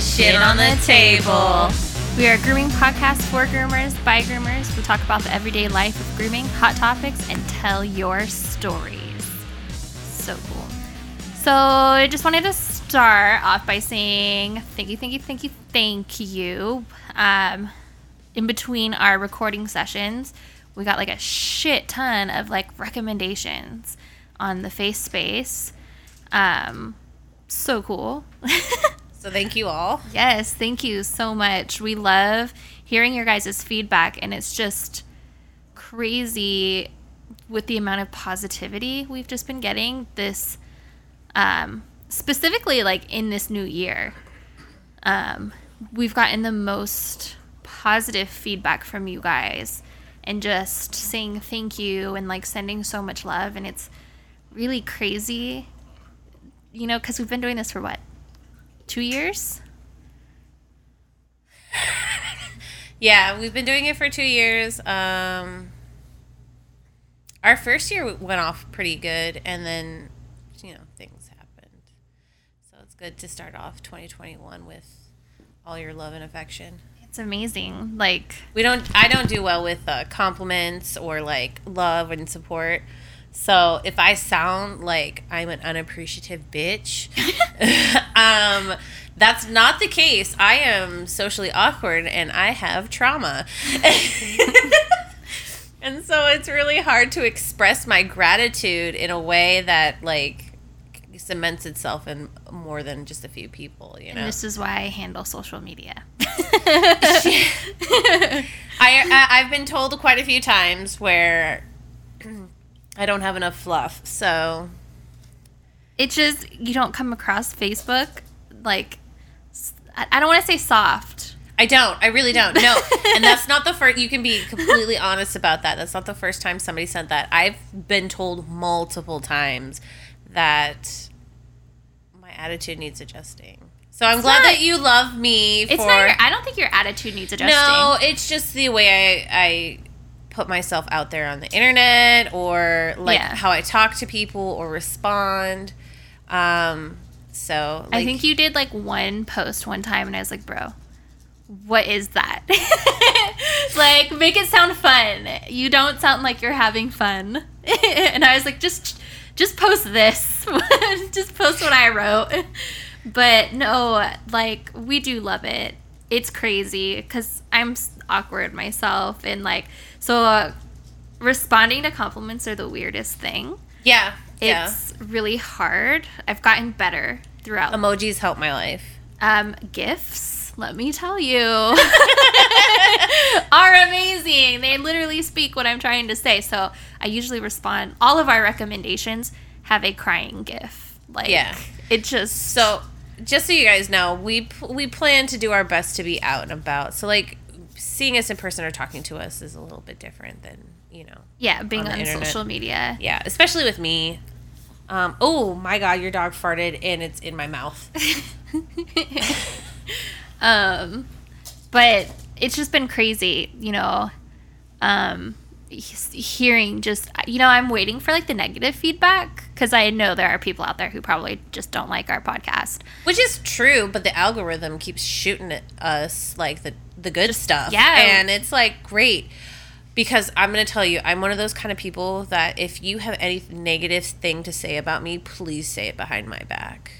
Shit on the Table. We are a grooming podcast for groomers, by groomers. We talk about the everyday life of grooming, hot topics, and tell your stories. So cool. So I just wanted to start off by saying thank you, thank you, thank you, thank you. Um, in between our recording sessions, we got like a shit ton of like recommendations on the face space. Um, so cool. So thank you all. Yes, thank you so much. We love hearing your guys' feedback, and it's just crazy with the amount of positivity we've just been getting this um, specifically like in this new year um, we've gotten the most positive feedback from you guys and just saying thank you and like sending so much love and it's really crazy you know because we've been doing this for what two years Yeah, we've been doing it for two years. Um, our first year went off pretty good, and then you know things happened. So it's good to start off 2021 with all your love and affection. it's amazing like We don't. I don't do well with uh, compliments or like love and support. So if I sound like I'm an unappreciative bitch, um, that's not the case. I am socially awkward and I have trauma. and so it's really hard to express my gratitude in a way that like cements itself in more than just a few people, you know. And this is why I handle social media. I, I I've been told quite a few times where I don't have enough fluff. So It just you don't come across Facebook like I don't want to say soft. I don't. I really don't. No. and that's not the first you can be completely honest about that. That's not the first time somebody said that. I've been told multiple times that my attitude needs adjusting. So I'm It's glad not- that you love me for It's not your, I don't think your attitude needs adjusting. No, it's just the way I I put myself out there on the internet or like Yeah. how I talk to people or respond. Um so I think you did like one post one time and I was like, "Bro, what is that?" like make it sound fun. You don't sound like you're having fun. and I was like, "Just just post this. just post what I wrote." But no, like we do love it. It's crazy cuz I'm awkward myself and like so uh, responding to compliments are the weirdest thing. yeah. Yeah. It's really hard. I've gotten better throughout Emojis help my life. um, gifs, let me tell you, are amazing. They literally speak what I'm trying to say. So I usually respond. All of our recommendations have a crying gif. Like, Yeah. it just So, just so you guys know, we we plan to do our best to be out and about. So, like, seeing us in person or talking to us is a little bit different than you know. yeah, being on on, social media. Yeah, especially with me. Um, oh my god, your dog farted and it's in my mouth. um, but it's just been crazy, you know. Um, hearing just you know I'm waiting for like the negative feedback because I know there are people out there who probably just don't like our podcast. Which is true, but the algorithm keeps shooting at us like the the good stuff. yeah. and it's like great because I'm gonna tell you, I'm one of those kind of people that if you have any negative thing to say about me, please say it behind my back.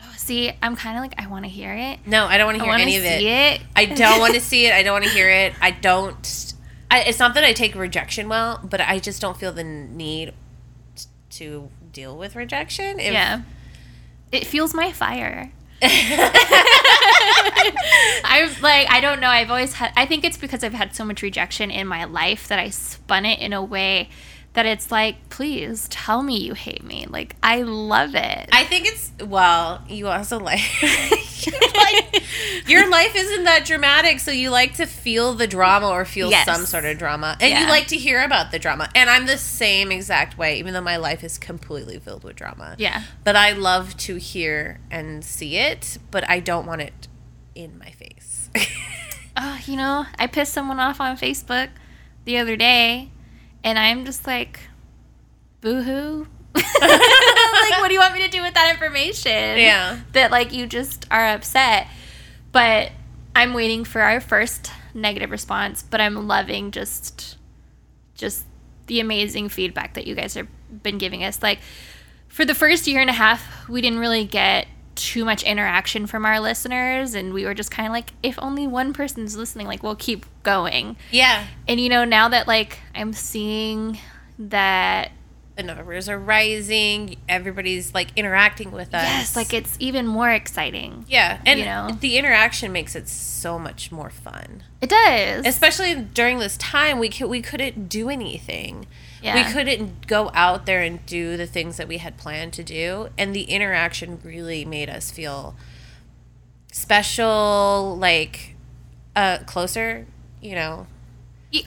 Oh, see, I'm kind of like I want to hear it. No, I don't want to hear any of it. it. I don't want to see it. I don't want to hear it. I don't. I, it's not that I take rejection well, but I just don't feel the need t- to deal with rejection. If- yeah, it fuels my fire. I'm like I don't know. I've always had. I think it's because I've had so much rejection in my life that I spun it in a way that it's like, please tell me you hate me. Like I love it. I think it's well. You also like, like your life isn't that dramatic, so you like to feel the drama or feel Yes. some sort of drama, and you like to hear about the drama. And I'm the same exact way, even though my life is completely filled with drama. yeah. But I love to hear and see it, but I don't want it in my face. Oh, you know, I pissed someone off on Facebook the other day, and I'm just like, boo hoo. like, what do you want me to do with that information? Yeah. That, like, you just are upset. But I'm waiting for our first negative response, but I'm loving just just the amazing feedback that you guys have been giving us. Like for the first year and a half, we didn't really get too much interaction from our listeners and we were just kind of like if only one person's listening like we'll keep going Yeah. and you know now that like i'm seeing that The numbers are rising. Everybody's like interacting with us. yes like it's even more exciting yeah, and you know? the interaction makes it so much more fun. it does Especially during this time, we could, we couldn't do anything. Yeah. We couldn't go out there and do the things that we had planned to do, and the interaction really made us feel special, like uh, closer. You know.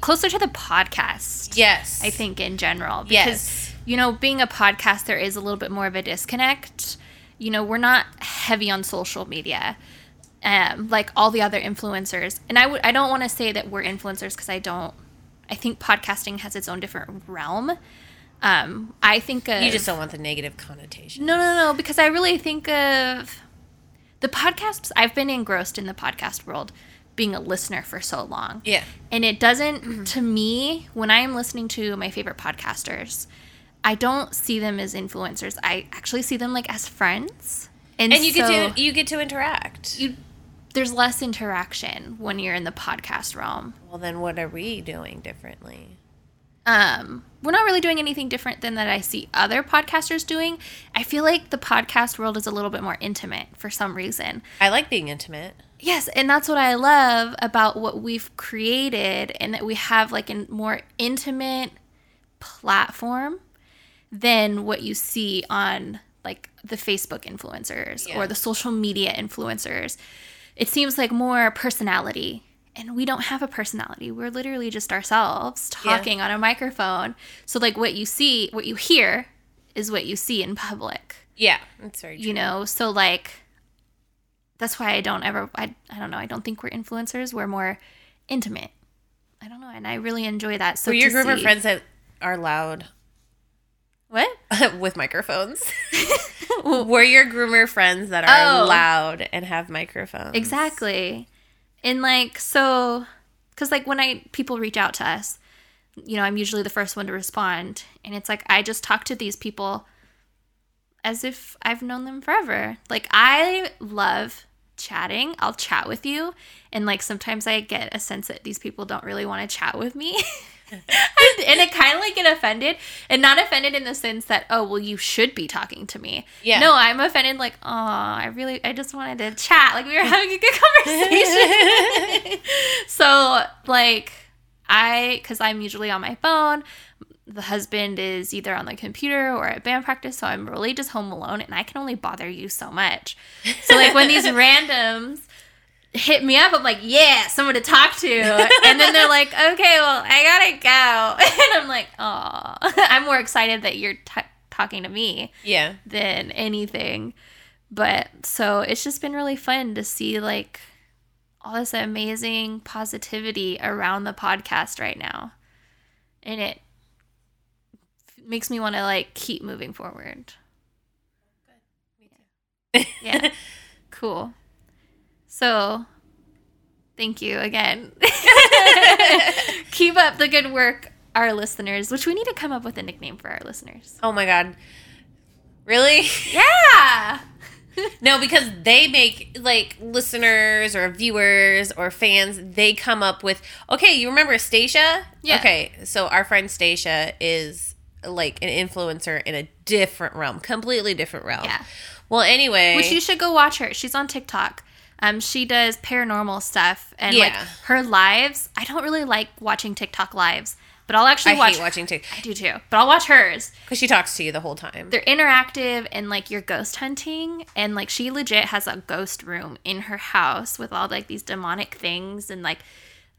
Closer to the podcast Yes. i think in general because Yes. you know being a podcast there is a little bit more of a disconnect you know we're not heavy on social media um, like all the other influencers and i would i don't want to say that we're influencers because i don't i think podcasting has its own different realm um, i think of, You just don't want the negative connotation. no no no because i really think of the podcasts i've been engrossed in the podcast world being a listener for so long Yeah. and it doesn't to me when i am listening to my favorite podcasters i don't see them as influencers i actually see them like as friends and, And you so get to you get to interact. you there's less interaction when you're in the podcast realm well, then what are we doing differently? um we're not really doing anything different than that i see other podcasters doing i feel like the podcast world is a little bit more intimate for some reason I like being intimate. Yes, and that's what I love about what we've created and that we have like a more intimate platform than what you see on like the Facebook influencers Yeah. or the social media influencers. It seems like more personality. And we don't have a personality. We're literally just ourselves Yeah. talking on a microphone. So like what you see, what you hear is what you see in public Yeah, that's very true. you know so like that's why i don't ever I, I don't know i don't think we're influencers we're more intimate i don't know and i really enjoy that so Were your group of friends that are loud what? With microphones? Were your groomer friends that are Oh. loud and have microphones? exactly. And like so because like when i people reach out to us you know i'm usually the first one to respond. And it's like i just talk to these people as if i've known them forever. Like i love chatting. I'll chat with you. And like sometimes i get a sense that these people don't really want to chat with me and it kind of like get offended and not offended in the sense that oh well you should be talking to me. Yeah. no i'm offended like oh i really i just wanted to chat. Like we were having a good conversation. So like i because i'm usually on my phone the husband is either on the computer or at band practice so i'm really just home alone and i can only bother you so much. So like when these randoms hit me up i'm like yeah someone to talk to and then they're like okay well i gotta go and i'm like oh i'm more excited that you're t- talking to me Yeah. than anything. But so it's just been really fun to see like all this amazing positivity around the podcast right now. And it makes me want to like keep moving forward. Yeah. cool. So thank you again. keep up the good work, our listeners, which we need to come up with a nickname for our listeners. Oh my god. Really? Yeah. No, because they make like listeners or viewers or fans, they come up with okay, you remember Stacia? Yeah. Okay, so our friend Stacia is like an influencer in a different realm, completely different realm. Yeah. Well, anyway, Which you should go watch her. She's on TikTok. Um, she does paranormal stuff and like her lives. I don't really like watching TikTok lives, but I'll actually I watch. hate watching TikTok I do too, but I'll watch hers. because she talks to you the whole time. They're interactive and like you're ghost hunting, and like she legit has a ghost room in her house with all like these demonic things and like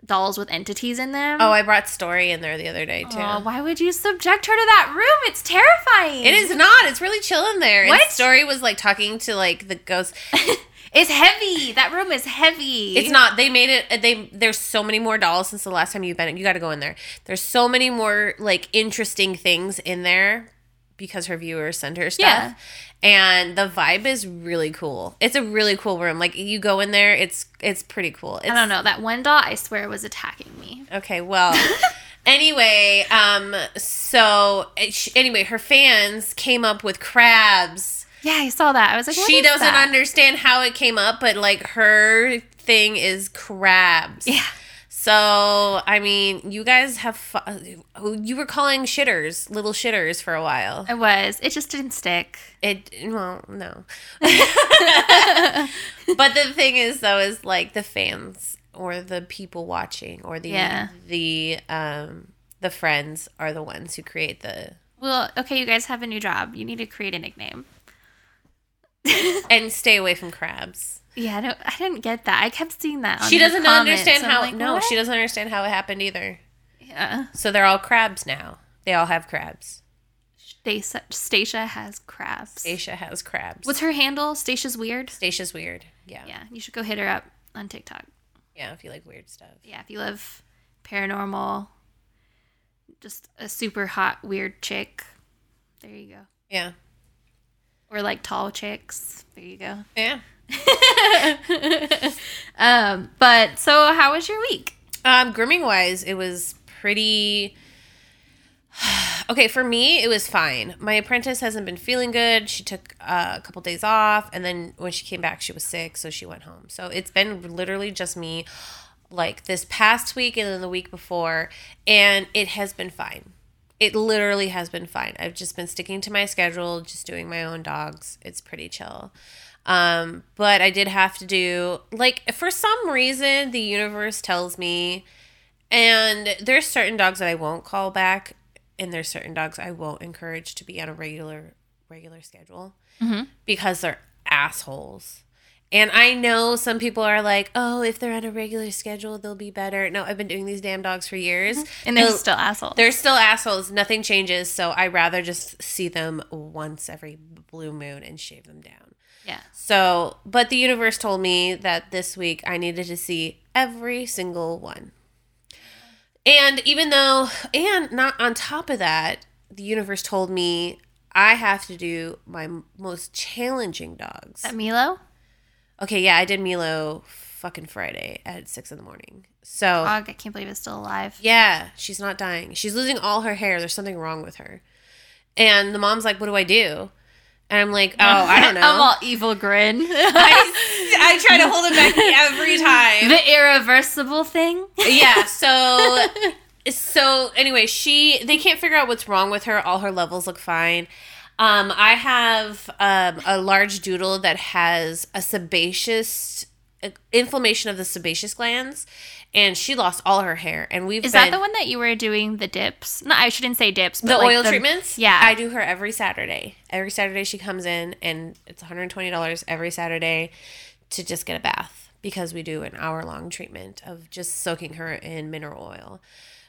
dolls with entities in them. Oh, I brought Story in there the other day too. Oh, why would you subject her to that room? It's terrifying. It is not. It's really chill in there. And What? Story was like talking to like the ghost. It's heavy. That room is heavy. It's not. They made it. They there's so many more dolls since the last time you've been. You got to go in there. There's so many more like interesting things in there because her viewers send her stuff. Yeah. And the vibe is really cool. It's a really cool room. Like you go in there, it's it's pretty cool. It's, I don't know. That one doll, I swear, was attacking me. Okay, well, anyway, um, so it, sh- anyway, her fans came up with crabs. Yeah, I saw that. I was like, what she doesn't that? understand how it came up, but like her thing is crabs. Yeah. So I mean, you guys have fu- you were calling shitters little shitters for a while. I was. It just didn't stick. It well, no. but the thing is though is like the fans or the people watching or the Yeah. the um the friends are the ones who create the Well, okay, you guys have a new job. You need to create a nickname. and stay away from crabs. Yeah, I, don't, I didn't get that. I kept seeing that. On she doesn't comments, understand and I'm how like, no, what? she doesn't understand how it happened either. Yeah, So they're all crabs now. They all have crabs. Stacia, Stacia has crabs. Stacia has crabs. What's her handle? Stacia's weird. Stacia's weird. Yeah. Yeah, you should go hit her up on TikTok. Yeah, if you like weird stuff. Yeah, if you love paranormal, just a super hot weird chick. There you go. Yeah. Or like tall chicks. There you go. Yeah. Um, but so how was your week? Um, grooming wise, it was pretty. okay, for me, it was fine. My apprentice hasn't been feeling good. She took uh, a couple days off, and then when she came back, she was sick, so she went home. So it's been literally just me, like this past week and then the week before, and it has been fine. It literally has been fine. I've just been sticking to my schedule, just doing my own dogs. It's pretty chill. Um, but I did have to do like for some reason the universe tells me and there's certain dogs that I won't call back and there's certain dogs I won't encourage to be on a regular regular schedule because they're assholes. And I know some people are like, "Oh, if they're on a regular schedule, they'll be better." No, I've been doing these damn dogs for years. Mm-hmm. And they're still assholes. they're still assholes. Nothing changes. So I rather just see them once every blue moon and shave them down. yeah. So, but the universe told me that this week I needed to see every single one. And even though, and not on top of that, the universe told me I have to do my most challenging dogs. That Milo? Okay, yeah, I did Milo fucking Friday at six in the morning. So, Dog, I can't believe it's still alive. yeah, she's not dying. She's losing all her hair. There's something wrong with her. And the mom's like, What do I do? And I'm like, Oh, I don't know. I'm all evil grin. I, I try to hold it back every time. the irreversible thing. yeah, so so anyway, she they can't figure out what's wrong with her. All her levels look fine. Um, I have um, a large doodle that has a sebaceous uh, inflammation of the sebaceous glands, and she lost all her hair. And we've Is been, that the one that you were doing the dips? No, I shouldn't say dips. But the like oil treatments? Yeah. I do her every Saturday. Every Saturday she comes in, and it's one hundred and twenty dollars every Saturday to just get a bath because we do an hour long treatment of just soaking her in mineral oil.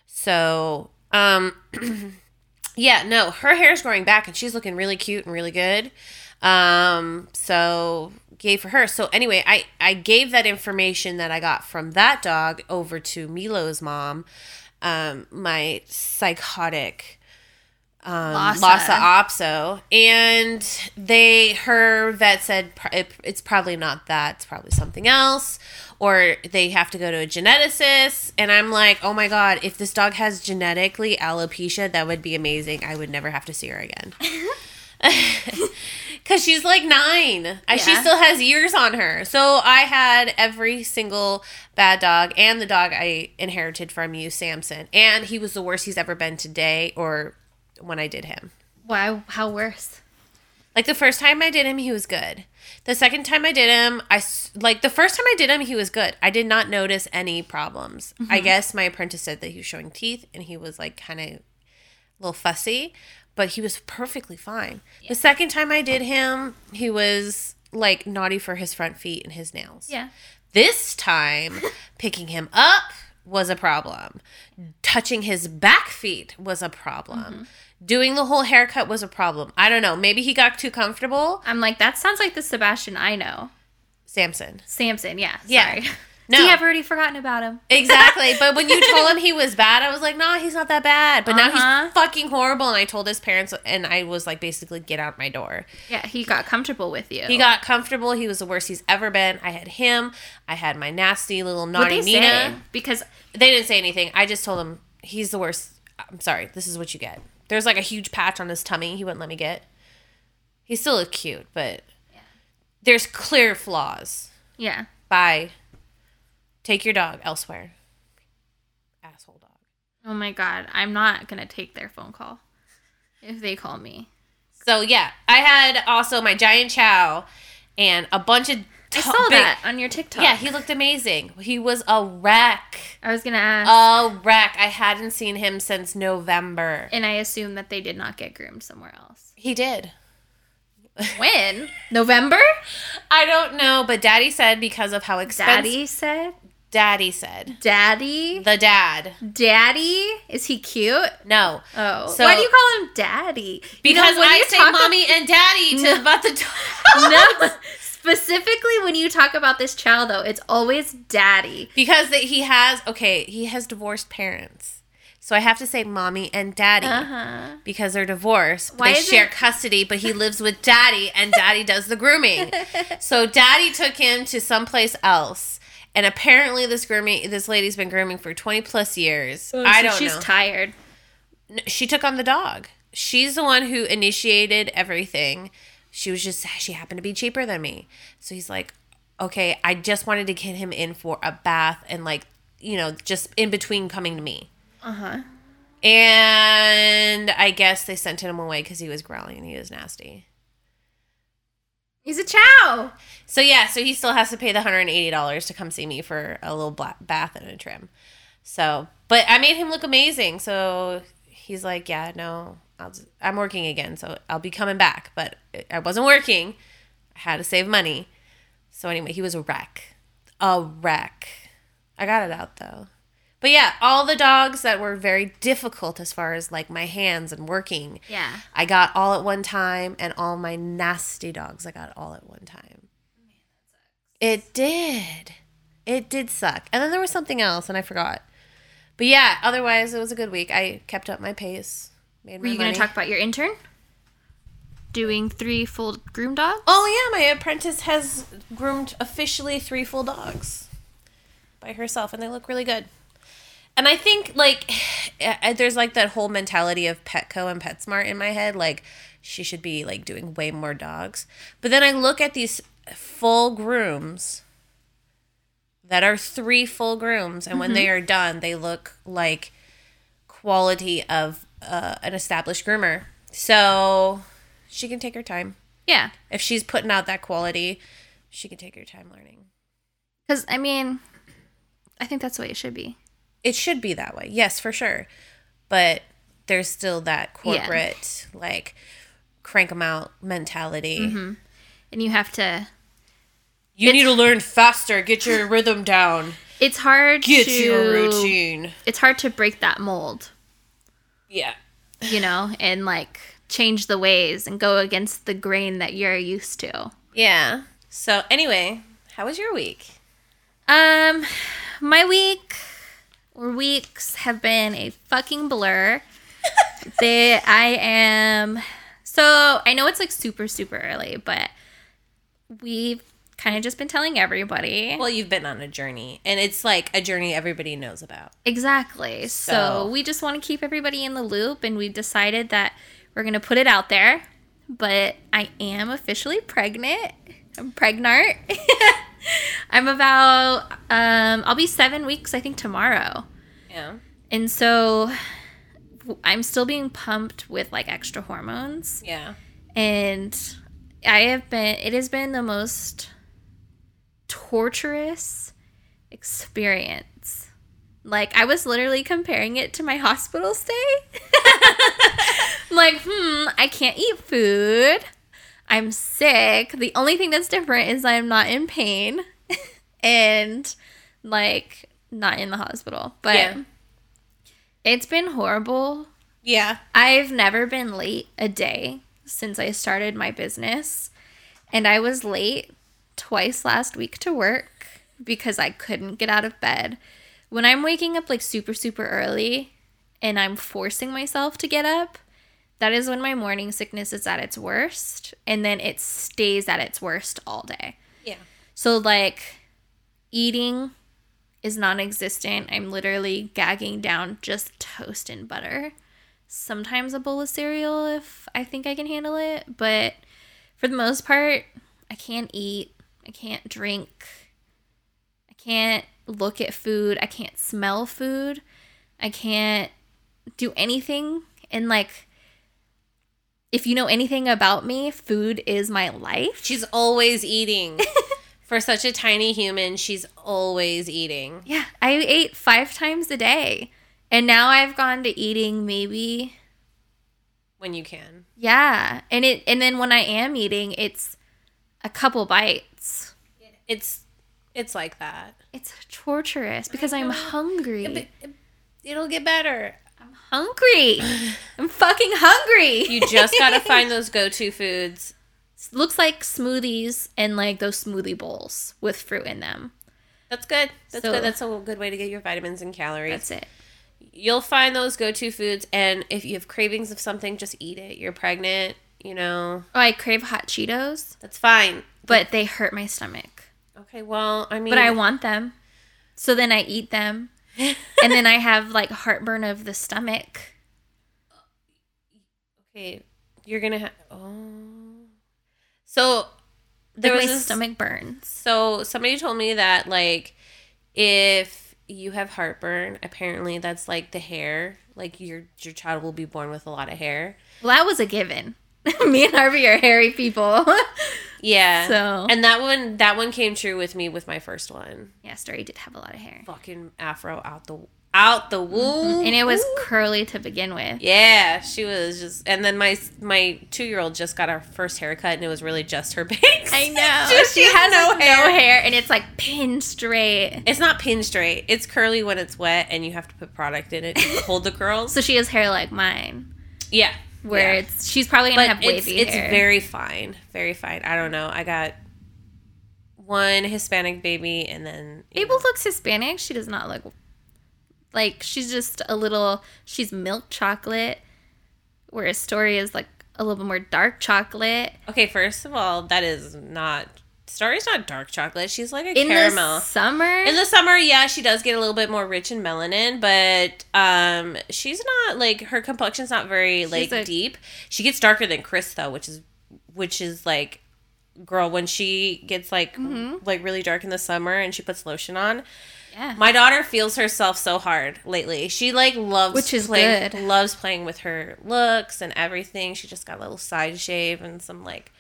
So, um, yeah, no, her hair's growing back, and she's looking really cute and really good. Um, so yay for her. So anyway, I I gave that information that I got from that dog over to Milo's mom, um, my psychotic um, Lhasa. Lhasa Apso, and they her vet said it, it's probably not that. It's probably something else, or they have to go to a geneticist. And I'm like, oh my god, if this dog has genetically alopecia, that would be amazing. I would never have to see her again. Cause she's like nine. I She still has years on her. So I had every single bad dog and the dog I inherited from you, Samson. And he was the worst he's ever been today or when I did him. Wow, how worse? Like the first time I did him, he was good. The second time I did him, I like the first time I did him, he was good. I did not notice any problems. I mm-hmm. guess my apprentice said that he was showing teeth and he was like kind of a little fussy, but he was perfectly fine. The second time I did him, he was like naughty for his front feet and his nails. Yeah. This time, picking him up was a problem. Touching his back feet was a problem. Mm-hmm. Doing the whole haircut was a problem. I don't know. Maybe he got too comfortable. I'm like, that sounds like the Sebastian I know. Samson. Samson, yeah. Yeah. Sorry. No. See, I've already forgotten about him. Exactly. But when you told him he was bad, I was like, nah, he's not that bad. But now Uh-huh. he's fucking horrible. And I told his parents, and I was like, basically, get out my door. Yeah, he got comfortable with you. He got comfortable. He was the worst he's ever been. I had him. I had my nasty little naughty they Nina. say because They didn't say anything. I just told him he's the worst. I'm sorry. This is what you get. There's like a huge patch on his tummy. He wouldn't let me get. He still looked cute, but there's clear flaws. yeah, Bye. Take your dog elsewhere. Asshole dog. oh my god, I'm not gonna take their phone call if they call me. So yeah, I had also my giant chow and a bunch of. I saw big- that on your TikTok. Yeah, he looked amazing. He was a wreck. I was gonna ask, A wreck. I hadn't seen him since November. and I assume that they did not get groomed somewhere else. He did. When November? I don't know, but Daddy said because of how expensive. Daddy said. Daddy said. Daddy. The dad. Daddy. Is he cute? No. Oh, So- why do you call him Daddy? You know, Because when I you say mommy and daddy to No. about the dog. no, specifically when you talk about this child, though, it's always Daddy. Because that he has okay, he has divorced parents. So I have to say mommy and daddy Uh huh. because they're divorced. Why they share it- custody, but he lives with daddy and daddy does the grooming. So daddy took him to someplace else. And apparently this grooming this lady's been grooming for 20 plus years. I don't Oh, she's know. tired. She took on the dog. She's the one who initiated everything. She was just she happened to be cheaper than me. So he's like, "Okay, I just wanted to get him in for a bath and like, you know, just in between coming to me." Uh huh. And I guess they sent him away cuz he was growling and he was nasty. He's a chow. So yeah, so he still has to pay the $180 to come see me for a little bath and a trim. So, but I made him look amazing. So he's like, yeah, no, I'll just, I'm working again, so I'll be coming back. But I wasn't working. I had to save money. So anyway, he was a wreck. A wreck. I got it out though. But yeah, all the dogs that were very difficult as far as like my hands and working. Yeah. I got all at one time, and all my nasty dogs I got all at one time. It did. It did suck. And then there was something else, and I forgot. But yeah, otherwise it was a good week. I kept up my pace. Made Were you going to talk about your intern? Doing three full groom dogs? Oh yeah, my apprentice has groomed officially three full dogs by herself, and they look really good. And I think like there's like that whole mentality of Petco and PetSmart in my head, like she should be like doing way more dogs. But then I look at these full grooms that are three full grooms, and when mm-hmm. they are done, they look like quality of uh, an established groomer. So she can take her time Yeah. if she's putting out that quality, she can take her time learning. Because, I mean, I think that's the way it should be. It should be that way, yes, for sure. But there's still that corporate, like, crank them out mentality. And you have to. You need to learn faster. Get your rhythm down. It's hard Get to. your routine. It's hard to break that mold, Yeah. you know, and like change the ways and go against the grain that you're used to. Yeah. So, anyway, how was your week? Um, my week or weeks have been a fucking blur. they, I am. So I know it's like super super early, but we've kind of just been telling everybody Well, you've been on a journey, and it's like a journey everybody knows about. exactly. So, So- we just want to keep everybody in the loop, and we've decided that we're gonna put it out there. But I am officially pregnant. I'm pregnant. I'm about. Um, I'll be seven weeks. I think tomorrow. Yeah. And so I'm still being pumped with like extra hormones. Yeah. And I have been, it has been the most torturous experience. Like, I was literally comparing it to my hospital stay. like, hmm, I can't eat food. I'm sick. The only thing that's different is I'm not in pain and like not in the hospital. But Yeah. it's been horrible. Yeah. I've never been late a day since I started my business. And I was late twice last week to work because I couldn't get out of bed. When I'm waking up like super, super early and I'm forcing myself to get up, that is when my morning sickness is at its worst. And then it stays at its worst all day. Yeah. So, like, eating is non existent. I'm literally gagging down just toast and butter. Sometimes a bowl of cereal if I think I can handle it. But for the most part, I can't eat. I can't drink. I can't look at food. I can't smell food. I can't do anything. And, like, if you know anything about me, food is my life. She's always eating. For such a tiny human, she's always eating. Yeah, I ate five times a day. And now I've gone to eating maybe When you can. yeah. And it and then when I am eating, it's a couple bites. It's it's like that. It's torturous because I'm hungry. But it- it'll get better. I'm hungry. I'm fucking hungry. You just gotta find those go-to foods. looks like smoothies and like those smoothie bowls with fruit in them. That's good. That's So- good. That's a good way to get your vitamins and calories. That's it. You'll find those go-to foods, and if you have cravings of something, just eat it. You're pregnant, you know. Oh, I crave hot Cheetos, That's fine. but they hurt my stomach. Okay, well, I mean, But I want them. So then I eat them. and then I have like heartburn of the stomach. okay, you're gonna have. Oh, so there Like was my this- stomach burns. So somebody told me that like if you have heartburn, apparently that's like the hair. Like your your child will be born with a lot of hair. Well, that was a given. Me and Harvey are hairy people. Yeah. So- and that one that one came true with me with my first one. yeah, Story did have a lot of hair. Fucking afro out the out the mm-hmm. womb. And it was curly to begin with. Yeah, she was just, and then my my two year old just got her first haircut, and it was really just her bangs. I know. she, has no hair. no hair and it's like pin straight. It's not pin straight. It's curly when it's wet, and you have to put product in it to hold the curls. So she has hair like mine. yeah, Where yeah. it's she's probably gonna but have it's wavy it's hair. very fine, very fine. I don't know. I got one Hispanic baby, and then Abel looks Hispanic. She does not look like she's just a little. She's milk chocolate, whereas Story is like a little bit more dark chocolate. Okay, first of all, that is not Story's not dark chocolate. She's like a In caramel. the summer, In the summer, yeah, she does get a little bit more rich in melanin, but um she's not like her complexion's not very like a- deep. She gets darker than Chris though, which is which is like girl when she gets like Mm-hmm. like really dark in the summer and she puts lotion on. yeah. My daughter feels herself so hard lately. She like loves Which is playing, good. loves playing with her looks and everything. She just got a little side shave and some like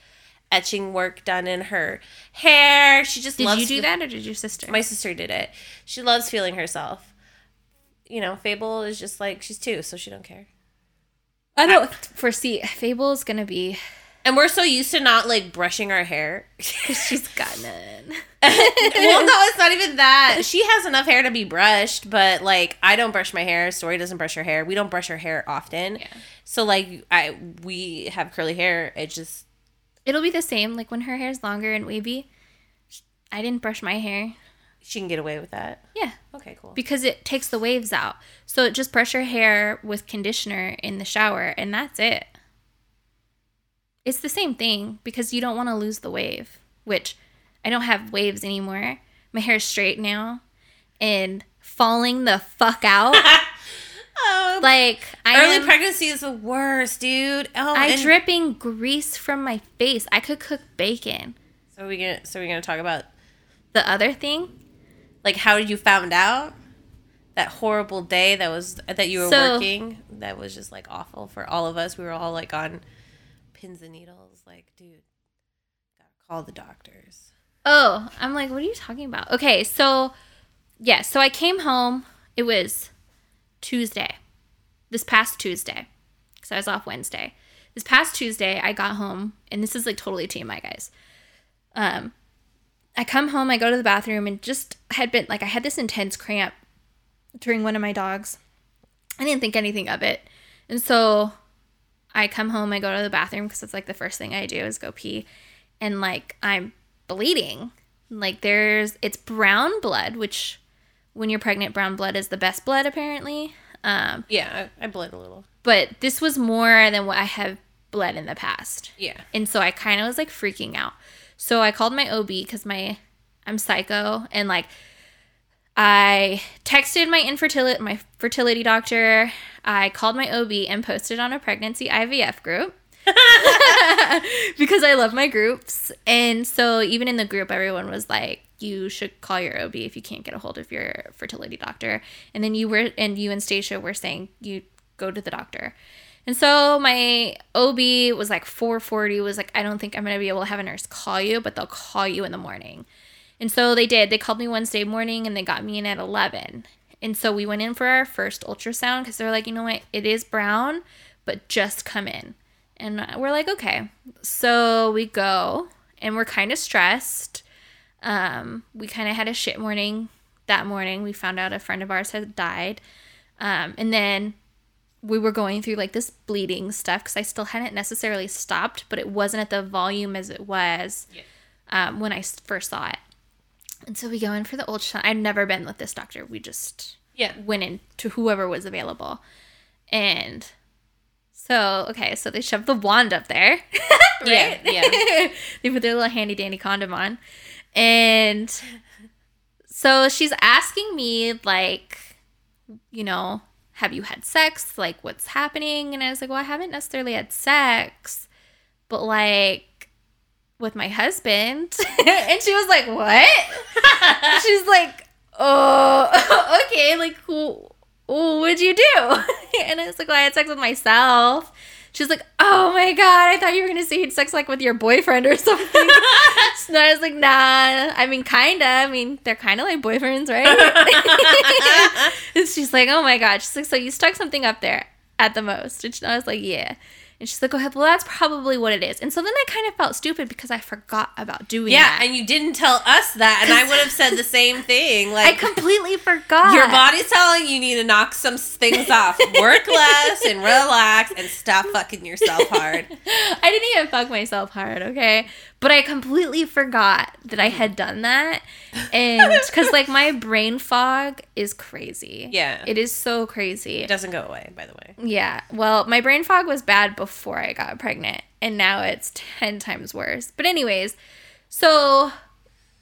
etching work done in her hair. She just did loves you do fe- that or did your sister? My sister did it. She loves feeling herself. You know, Fable is just like she's two, so she don't care. I don't foresee Fable is gonna be And we're so used to not like brushing our hair. she's got none. well, no, it's not even that. She has enough hair to be brushed, but like I don't brush my hair. Story doesn't brush her hair. We don't brush her hair often. Yeah. So like I we have curly hair. It just It'll be the same. Like when her hair's longer and wavy. I didn't brush my hair. she can get away with that. Yeah, Okay, cool. because it takes the waves out. So just brush your hair with conditioner in the shower, and that's it. It's the same thing because you don't want to lose the wave, which I don't have waves anymore. My hair's straight now and falling the fuck out. Oh, like I early am, pregnancy is the worst, dude. Oh, I and- dripping grease from my face. I could cook bacon. So we gonna so we're gonna talk about The other thing, like how you found out that horrible day that was that you were So- working that was just like awful for all of us we were all like on pins and needles like dude gotta call the doctors Oh, I'm like, what are you talking about? Okay, so yeah, so I came home. It was Tuesday, this past Tuesday, because I was off Wednesday. This past Tuesday, I got home, and this is like totally TMI, guys. Um, I come home, I go to the bathroom, and just had been like, I had this intense cramp during one of my dogs. I didn't think anything of it, and so I come home, I go to the bathroom because it's like the first thing I do is go pee, and like I'm bleeding Like there's it's brown blood, which when you're pregnant, brown blood is the best blood apparently. Um, Yeah, I, I bled a little. but this was more than what I have bled in the past. Yeah. And so I kind of was like freaking out. So I called my OB because my I'm psycho and like I texted my infertility my fertility doctor. I called my OB and posted on a pregnancy IVF group. because I love my groups. And so even in the group everyone was like you should call your OB if you can't get a hold of your fertility doctor. And then you were and you and Stacia were saying you go to the doctor. And so my OB was like 440 was like I don't think I'm going to be able to have a nurse call you, but they'll call you in the morning. And so they did. They called me Wednesday morning and they got me in at 11. And so we went in for our first ultrasound because they're like, you know what? It is brown, but just come in. And we're like, okay. So we go and we're kind of stressed. Um, we kind of had a shit morning that morning. We found out a friend of ours had died. Um, and then we were going through like this bleeding stuff because I still hadn't necessarily stopped, but it wasn't at the volume as it was um, I first saw it. And so we go in for the ultrasound. I'd never been with this doctor. We just Yeah. went in to whoever was available. And so, okay, so they shoved the wand up there. Yeah, yeah. they put their little handy dandy condom on. And so she's asking me, like, you know, have you had sex? Like, what's happening? And I was like, well, I haven't necessarily had sex, but like with my husband. and she was like, what? She's like, oh, okay. Like, wh- what'd you do? And I was like, well, I had sex with myself. She's like, oh my god, I thought you were gonna say you had sex like with your boyfriend or something. so I was like, nah. I mean, kinda. I mean, they're kind of like boyfriends, right? and she's like, oh my god. She's like, so you stuck something up there at the most. And I was like, yeah. And she's like, oh, well, that's probably what it is. And so then I kind of felt stupid because I forgot about doing Yeah, that. Yeah, and you didn't tell us that, and I would have said the same thing. Like I completely forgot. your body's telling you need to knock some things off, work less, and relax, and stop fucking yourself hard. I didn't even fuck myself hard, okay? But I completely forgot that I had done that. And because, like, my brain fog is crazy. Yeah. It is so crazy. It doesn't go away, by the way. Yeah. Well, my brain fog was bad before I got pregnant, and now it's 10 times worse. But, anyways, so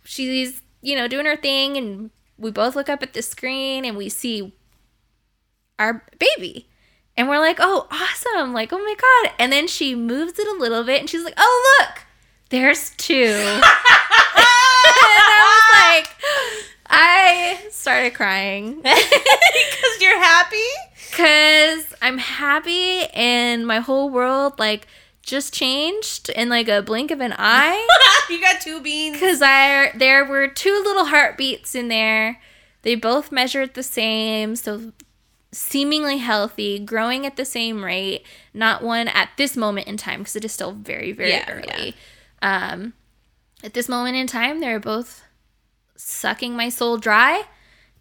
she's, you know, doing her thing, and we both look up at the screen and we see our baby. And we're like, oh, awesome. Like, oh my God. And then she moves it a little bit and she's like, oh, look, there's two. and I was like, I started crying Because you're happy? because I'm happy and my whole world, like, just changed in like a blink of an eye. you got two beans. Because I there were two little heartbeats in there. They both measured the same, so seemingly healthy, growing at the same rate. Not one at this moment in time because it is still very very Yeah, early. Um, at this moment in time, they're both sucking my soul dry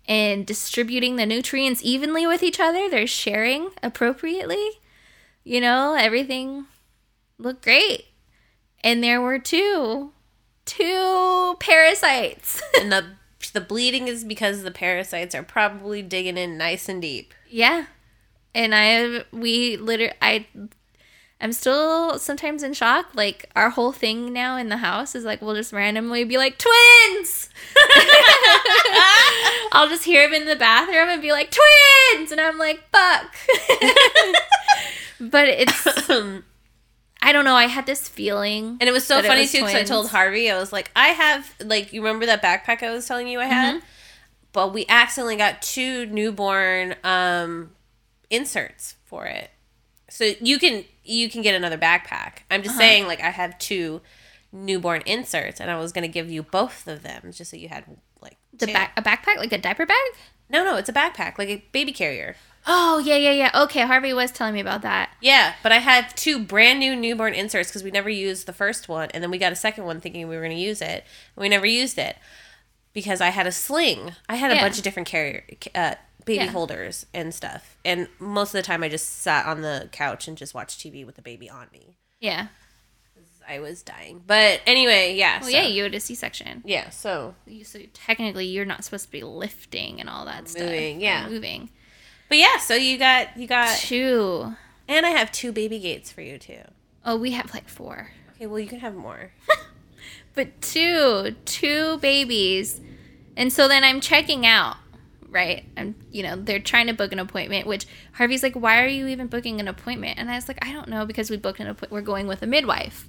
and distributing the nutrients evenly with each other. They're sharing appropriately. You know, everything looked great. And there were two two parasites. And the the bleeding is because the parasites are probably digging in nice and deep. yeah. And I we literally I I'm still sometimes in shock. Like our whole thing now in the house is like we'll just randomly be like twins. I'll just hear him in the bathroom and be like twins, and I'm like fuck. but it's I don't know. I had this feeling. And it was so funny was too because I told. Harvey, I was like, I have like you remember that backpack I was telling you I had? Mm-hmm. But we accidentally got two newborn um inserts for it. So you can you can get another backpack. I'm Uh-huh. just saying like I have two newborn inserts and I was gonna give you both of them just so you had like the two. back a backpack like a diaper bag. No, no, it's a backpack, like a baby carrier. Oh yeah yeah yeah. Okay, Harvey was telling me about that. Yeah, but I had two brand new newborn inserts because we never used the first one, and then we got a second one thinking we were going to use it, and we never used it because I had a sling. I had a Yeah. bunch of different carrier uh, baby Yeah. holders and stuff, and most of the time I just sat on the couch and just watched TV with the baby on me. Yeah. I was dying. But anyway, yeah. Well, so- yeah, you had a C-section. yeah. So, You, so technically, you're not supposed to be lifting and all that stuff. Moving, yeah. moving. but yeah. So you got you got, Two. and I have two baby gates for you too. Oh, we have like four. Okay, well you can have more. But two, two babies. And so then I'm checking out, right? I'm, you know, they're trying to book an appointment, which Harvey's like, why are you even booking an appointment? And I was like, I don't know, because we booked an appointment. We're going with a midwife.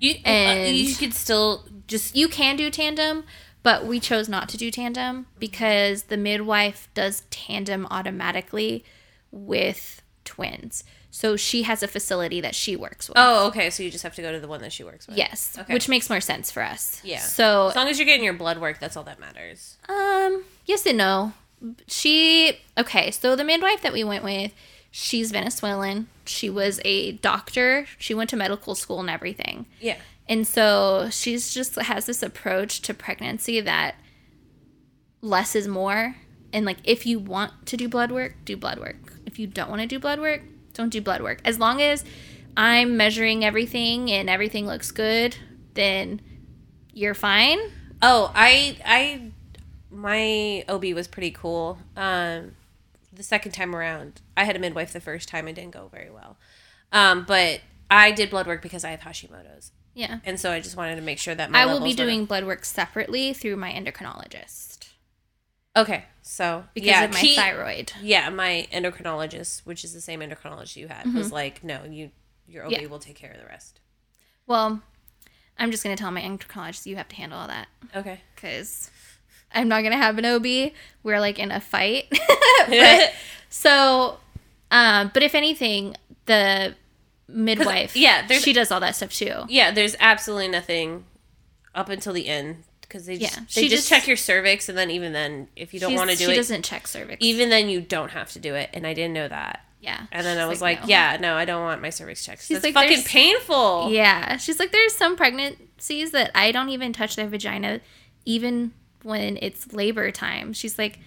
You And- uh, you could still just You can do tandem, but we chose not to do tandem because the midwife does tandem automatically with twins. So she has a facility that she works with. Oh, okay. So you just have to go to the one that she works with. Yes, Okay. which makes more sense for us. Yeah. So As long as you're getting your blood work, that's all that matters. Um, yes and no. She okay, so the midwife that we went with, she's Venezuelan. She was a doctor. She went to medical school and everything. Yeah. And so she's just has this approach to pregnancy that less is more. And like if you want to do blood work, do blood work. If you don't want to do blood work, don't do blood work. As long as I'm measuring everything and everything looks good, then you're fine. Oh, I I my OB was pretty cool. Um the second time around, I had a midwife the first time it didn't go very well. Um but I did blood work because I have Hashimoto's. Yeah. And so I just wanted to make sure that my I will be doing blood work separately through my endocrinologist Okay. So because yeah, of my he- thyroid. Yeah, my endocrinologist, which is the same endocrinologist you had, was like, "No, you your OB Mm-hmm. Yeah. will take care of the rest." Well, I'm just gonna tell my endocrinologist you have to handle all that Okay. because I'm not gonna have an OB. We're like in a fight. but, so, um, but if anything, the midwife, yeah, she does all that stuff too. Yeah, there's absolutely nothing up until the end because they just Yeah, they she just, just- check your cervix, and then even then, if you don't want to do she it, she doesn't check cervix. even then you don't have to do it. And I didn't know that. yeah, And then I was like, no. "Yeah, no, I don't want my cervix checked. She's That's like, fucking painful." Yeah. She's like, there's some pregnancies that I don't even touch their vagina, even when it's labor time. She's like,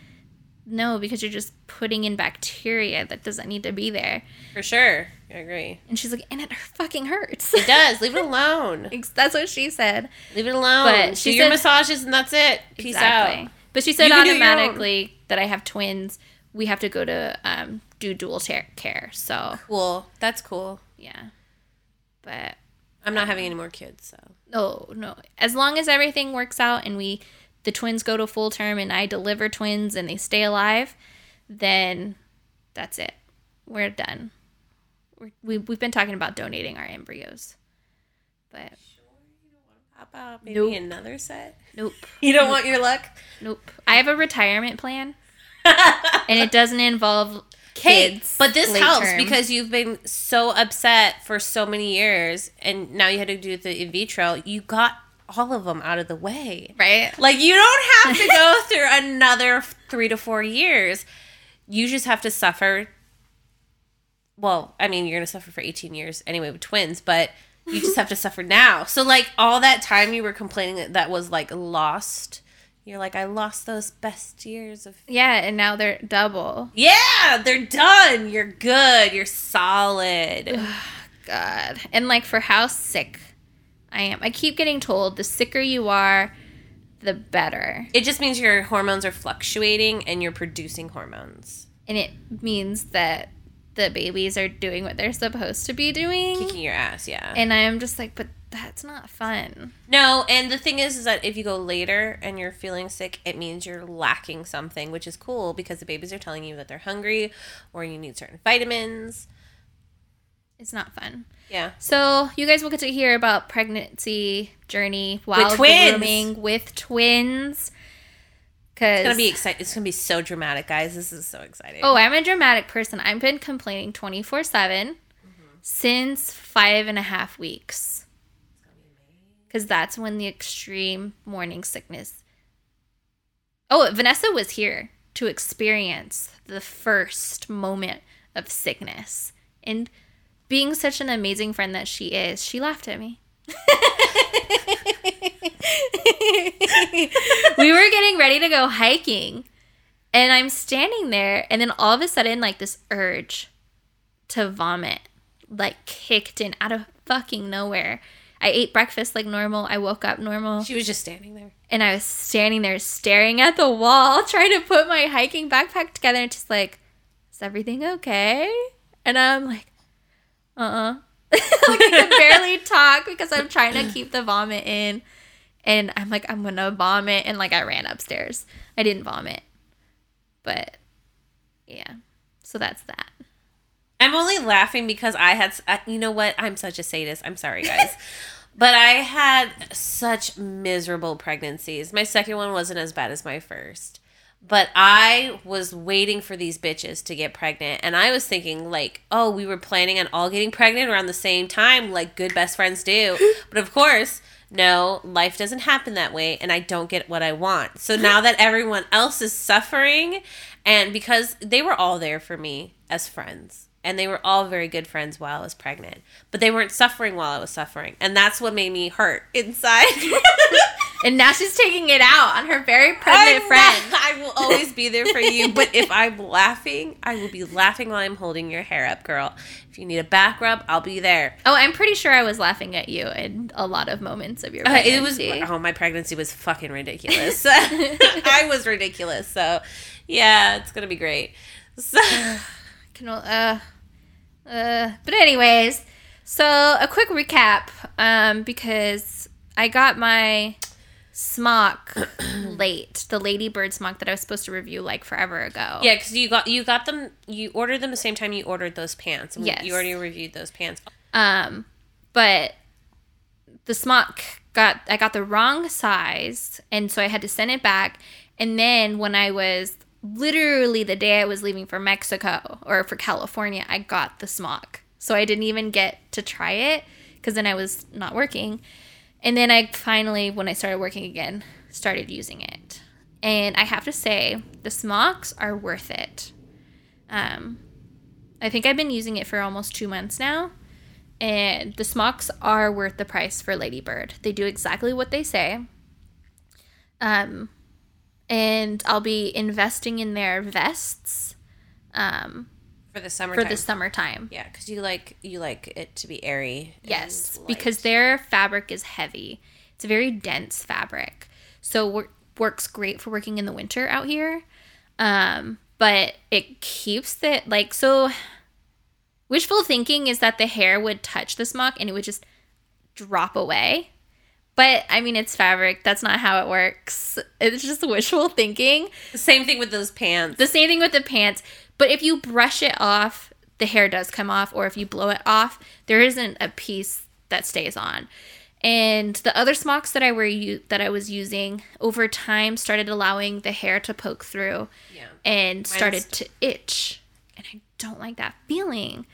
no, because you're just putting in bacteria that doesn't need to be there. For sure, I agree. And she's like, and it fucking hurts. It does. Leave it alone. That's what she said. Leave it alone. But do she your said- massages, and that's it. Peace out. But she said You can do your own. automatically that I have twins. We have to go to um, do dual care. So Cool. That's cool. yeah, but I'm not having any more kids, so No, no. As long as everything works out and we the twins go to full term and I deliver twins and they stay alive, then that's it. We're done. We're, we we've been talking about donating our embryos, but out maybe Nope. another set. nope, You don't want your luck. nope. I have a retirement plan, and it doesn't involve kids. But this helps term. because you've been so upset for so many years, and now you had to do the in vitro. You got all of them out of the way. right, Like you don't have to go through another three to four years. You just have to suffer. Well, I mean, you're gonna suffer for 18 years anyway with twins, but you just have to suffer now. So, like all that time you were complaining that that was like lost. You're like, I lost those best years of. yeah, and now they're double. Yeah, they're done. You're good. You're solid. God. And like for how sick I am. I keep getting told the sicker you are, the better. It just means your hormones are fluctuating and you're producing hormones, And it means that the babies are doing what they're supposed to be doing. kicking your ass. Yeah. And I'm just like, but that's not fun. No, and the thing is, is that if you go later and you're feeling sick, it means you're lacking something, which is cool because the babies are telling you that they're hungry or you need certain vitamins. It's not fun. Yeah. So you guys will get to hear about pregnancy journey while twins. grooming with twins. Cause It's gonna be exciting. It's gonna be so dramatic, guys. This is so exciting. Oh, I'm a dramatic person. I've been complaining 24 7 since five and a half weeks. Because that's when the extreme morning sickness. Oh, Vanessa was here to experience the first moment of sickness. And being such an amazing friend that she is, she laughed at me. we were getting ready to go hiking and I'm standing there and then all of a sudden like this urge to vomit like kicked in out of fucking nowhere I ate breakfast like normal. I woke up normal. She was just standing there. And I was standing there staring at the wall, trying to put my hiking backpack together and just like, is everything okay? And I'm like, uh uh like I can barely talk because I'm trying to keep the vomit in. And I'm like, I'm gonna vomit. And like, I ran upstairs. I didn't vomit. But yeah. So that's that. I'm only laughing because I had, uh, you know what? I'm such a sadist. I'm sorry, guys. but I had such miserable pregnancies. My second one wasn't as bad as my first. But I was waiting for these bitches to get pregnant. And I was thinking, like, oh, we were planning on all getting pregnant around the same time, like good best friends do. But of course, no, life doesn't happen that way. And I don't get what I want. So now that everyone else is suffering, and because they were all there for me as friends, and they were all very good friends while I was pregnant, but they weren't suffering while I was suffering. And that's what made me hurt inside. and now she's taking it out on her very pregnant I'm friend. not- I will always be there for you, but if I'm laughing, I will be laughing while I'm holding your hair up, girl. If you need a back rub, I'll be there. Oh, I'm pretty sure I was laughing at you in a lot of moments of your Uh, it was oh my pregnancy was fucking ridiculous. I was ridiculous. So yeah, it's gonna be great. So, Can, uh, uh, but anyways, so a quick recap, um, because I got my smock late, the Ladybird smock that I was supposed to review like forever ago. yeah, because you got you got them you ordered them the same time you ordered those pants. Yes. You already reviewed those pants. Um, but the smock got I got the wrong size, and so I had to send it back. And then when I was literally the day I was leaving for Mexico or for California, I got the smock. So I didn't even get to try it because then I was not working. And then I finally, when I started working again, started using it. And I have to say, the smocks are worth it. Um, I think I've been using it for almost two months now and the smocks are worth the price for Ladybird. They do exactly what they say. Um, and I'll be investing in their vests um, For the summer. for the summertime. Yeah, because you like you like it to be airy. Yes, light. because their fabric is heavy. It's a very dense fabric, so wor- works great for working in the winter out here. Um, but it keeps the like so. Wishful thinking is that the hair would touch the smock and it would just drop away. But I mean, it's fabric. That's not how it works. It's just wishful thinking. the same thing with those pants. The same thing with the pants. But if you brush it off, the hair does come off, or if you blow it off, there isn't a piece that stays on. And the other smocks that I were u- that I was using over time started allowing the hair to poke through yeah. and started to itch. And I don't like that feeling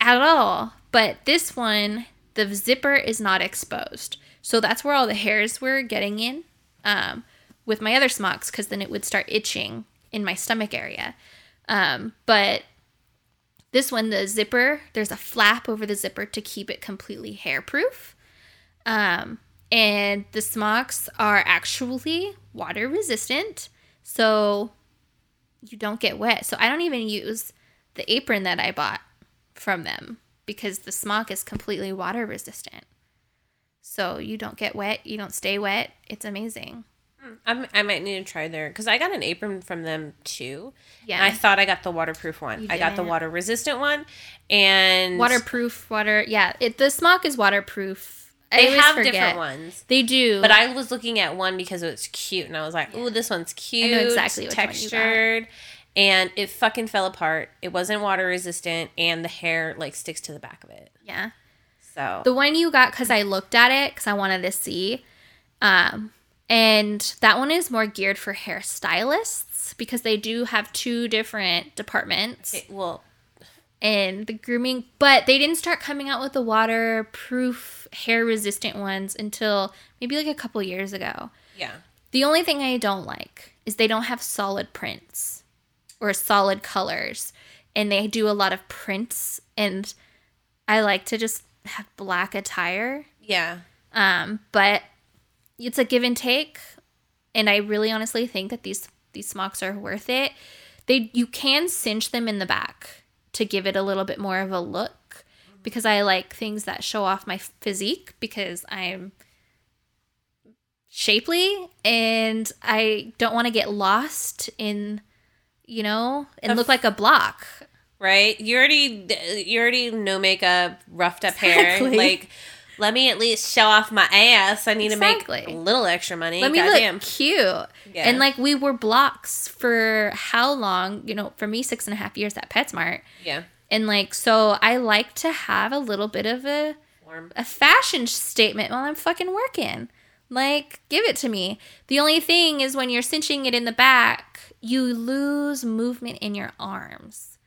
at all. But this one, the zipper is not exposed. So that's where all the hairs were getting in um, with my other smocks because then it would start itching in my stomach area. Um, but this one, the zipper, there's a flap over the zipper to keep it completely hairproof. Um, and the smocks are actually water resistant. So you don't get wet. So I don't even use the apron that I bought from them because the smock is completely water resistant. So you don't get wet, you don't stay wet. It's amazing. I'm, I might need to try there because I got an apron from them too. Yeah. And I thought I got the waterproof one. I got the water resistant one, and Waterproof water. Yeah, it the smock is waterproof. They have forget. different ones. They do. But I was looking at one because it was cute, and I was like, "Ooh, this one's cute, exactly which one you got. textured." And it fucking fell apart. It wasn't water resistant, and the hair like sticks to the back of it. yeah. So The one you got because I looked at it because I wanted to see. Um, and that one is more geared for hairstylists because they do have two different departments it, well, and the grooming, but they didn't start coming out with the waterproof, hair resistant ones until maybe like a couple years ago. yeah, The only thing I don't like is they don't have solid prints or solid colors. And they do a lot of prints. And I like to just have black attire. yeah. Um, but it's a give and take. And I really honestly think that these these smocks are worth it. They you can cinch them in the back to give it a little bit more of a look. because I like things that show off my physique because I'm shapely and I don't want to get lost in, you know, and look like a block. right? You already you already no makeup, roughed up hair. Like, let me at least show off my ass. I need to make a little extra money. Let me Goddamn. look cute. Yeah. And like we were blocks for how long? You know, for me, six and a half years at PetSmart. yeah. And like, so I like to have a little bit of a Warm. a fashion statement while I'm fucking working. Like, give it to me. The only thing is when you're cinching it in the back, you lose movement in your arms.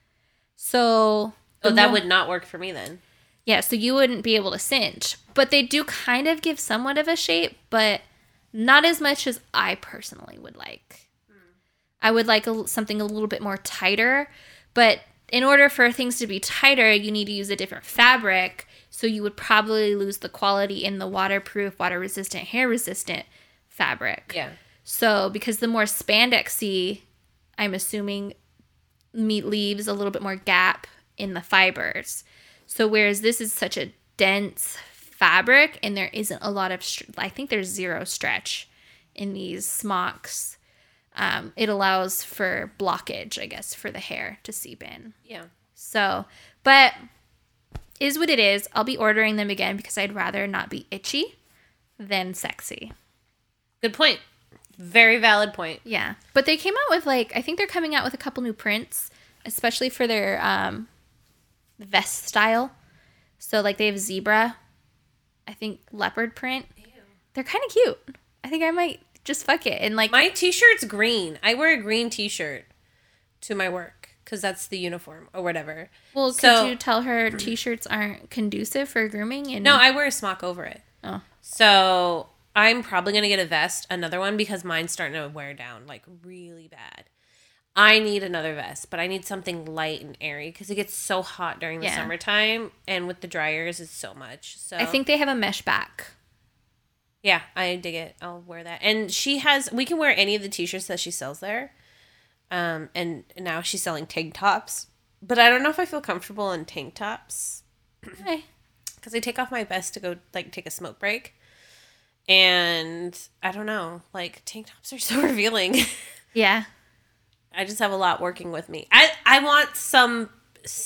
So, Oh, that would not work for me then. Yeah, so you wouldn't be able to cinch. But they do kind of give somewhat of a shape, but not as much as I personally would like. I would like a, something a little bit more tighter, but in order for things to be tighter, you need to use a different fabric. So you would probably lose the quality in the waterproof, water resistant, hair resistant fabric. Yeah. So because the more spandexy, I'm assuming meat leaves a little bit more gap in the fibers. So whereas this is such a dense fabric and there isn't a lot of str- I think there's zero stretch in these smocks. Um, it allows for blockage, I guess, for the hair to seep in. Yeah. So, but is what it is. I'll be ordering them again because I'd rather not be itchy than sexy. Good point. Very valid point. Yeah, but they came out with like I think they're coming out with a couple new prints, especially for their um, vest style. So like they have zebra, I think leopard print. They're kind of cute. I think I might just fuck it and like My t-shirt's green. I wear a green t-shirt to my work because that's the uniform or whatever. well, could so- you tell her t-shirts aren't conducive for grooming and No, I wear a smock over it. oh So I'm probably gonna get a vest, another one because mine's starting to wear down like really bad. I need another vest, but I need something light and airy because it gets so hot during the Yeah. summertime, and with the dryers, it's so much. So I think they have a mesh back. yeah, I dig it. I'll wear that. And she has, we can wear any of the t-shirts that she sells there. Um, and now she's selling tank tops, but I don't know if I feel comfortable in tank tops because I take off my vest to go like take a smoke break, and I don't know, like tank tops are so revealing. Yeah, I just have a lot working with me. I I want some.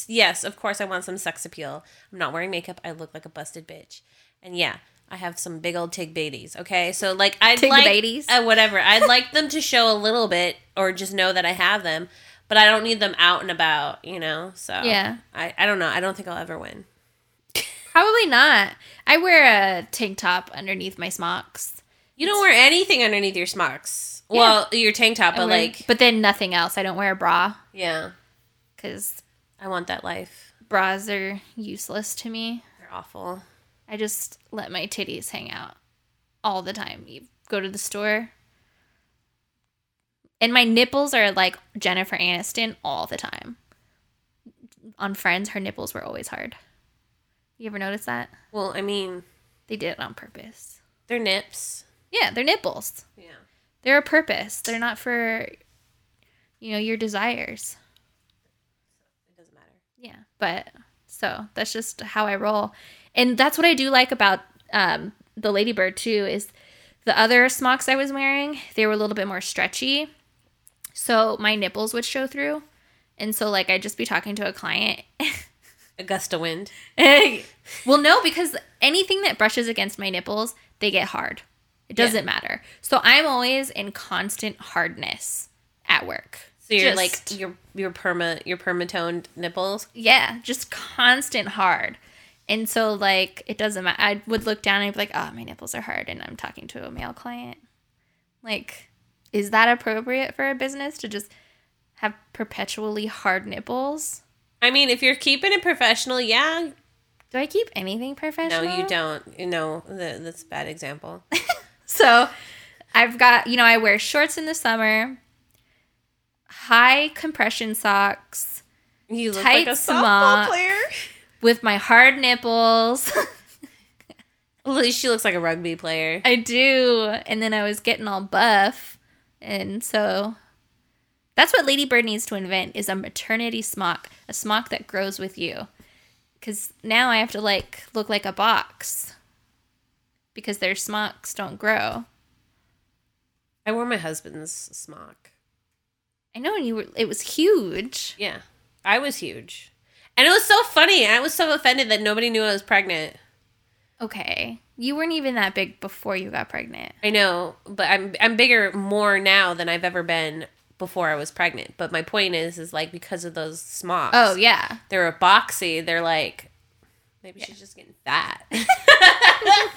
Yes, of course, I want some sex appeal. I'm not wearing makeup. I look like a busted bitch, and yeah, I have some big old tig babies. Okay, so like I'd Tig like babies? uh, whatever. I'd like them to show a little bit, or just know that I have them, but I don't need them out and about. You know, so Yeah. I I don't know. I don't think I'll ever win. probably not. I wear a tank top underneath my smocks. You don't wear anything underneath your smocks. Well, your tank top, but wear- like, but then nothing else. I don't wear a bra yeah, because I want that life. bras are useless to me. They're awful. I just let my titties hang out all the time. You go to the store. And my nipples are like Jennifer Aniston all the time. On Friends, her nipples were always hard. You ever notice that? Well, I mean, They did it on purpose. they're nips. Yeah, they're nipples. Yeah. They're a purpose. They're not for, you know, your desires. It doesn't matter. Yeah, but so that's just how I roll, and that's what I do like about um, the Ladybird too. Is the other smocks I was wearing they were a little bit more stretchy, so my nipples would show through, and so like I'd just be talking to a client. A gust of wind. well, no, because anything that brushes against my nipples, they get hard. It doesn't matter. So I'm always in constant hardness at work. So you're Just- like your your perma your permatoned nipples. yeah, just constant hard. And so like it doesn't matter. I would look down and be like, oh, my nipples are hard, and I'm talking to a male client. Like, is that appropriate for a business to just have perpetually hard nipples? I mean, if you're keeping it professional, yeah. Do I keep anything professional? No, you don't. You know, the, that's a bad example. So I've got, you know, I wear shorts in the summer, high compression socks You look Tight like a softball smock. player. with my hard nipples. At least she looks like a rugby player. I do. And then I was getting all buff. And so that's what Ladybird needs to invent is a maternity smock, a smock that grows with you. because now I have to like look like a box because their smocks don't grow. I wore my husband's smock. I know, and you were. It was huge. Yeah. I was huge. And it was so funny. I was so offended that nobody knew I was pregnant. Okay, you weren't even that big before you got pregnant. I know, but I'm I'm bigger more now than I've ever been before I was pregnant. But my point is is like because of those smocks. Oh yeah, They're boxy. They're like maybe she's just getting fat.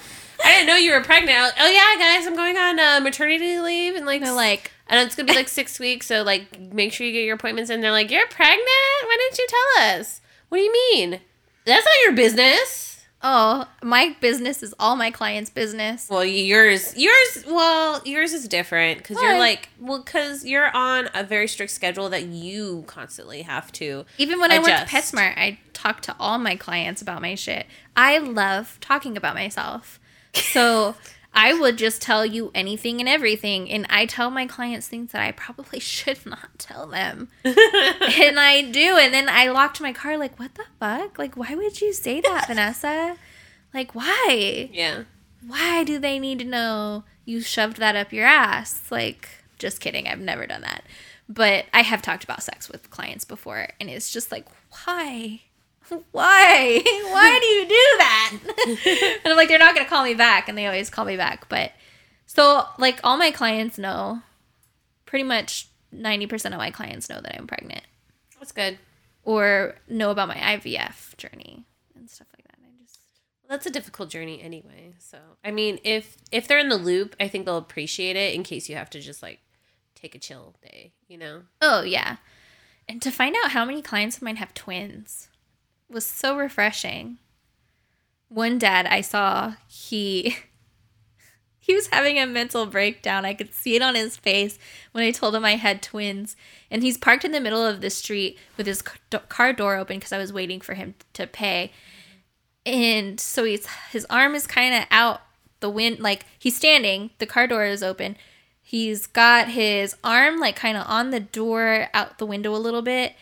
I didn't know you were pregnant. Was- oh yeah, guys, I'm going on uh, maternity leave and like they're like and it's gonna be like six weeks. So like, make sure you get your appointments in. They're like, you're pregnant. Why didn't you tell us? What do you mean? That's not your business. Oh, my business is all my clients' business. Well, yours, yours, well, yours is different because you're like, well, because you're on a very strict schedule that you constantly have to. Even when I worked at Adjust. PetSmart, I talked to all my clients about my shit. I love talking about myself. So I would just tell you anything and everything. And I tell my clients things that I probably should not tell them. and I do. And then I locked my car, like, what the fuck? Like, why would you say that, Vanessa? Like, why? Yeah. why do they need to know you shoved that up your ass? Like, just kidding. I've never done that. But I have talked about sex with clients before, and it's just like, why? Why? Why do you do that? and I'm like, they're not going to call me back, and they always call me back. But so, like, all my clients know, pretty much 90% of my clients know that I'm pregnant That's good. or know about my IVF journey and stuff like that. I just, Well, that's a difficult journey anyway. So, I mean, if if they're in the loop, I think they'll appreciate it in case you have to just like take a chill day, you know? Oh, yeah. And to find out how many clients of mine have twins was so refreshing. One dad I saw, he he was having a mental breakdown. I could see it on his face when I told him I had twins. And he's parked in the middle of the street with his car door open because I was waiting for him to pay. And so he's his arm is kind of out the wind like he's standing, the car door is open. He's got his arm like kind of on the door out the window a little bit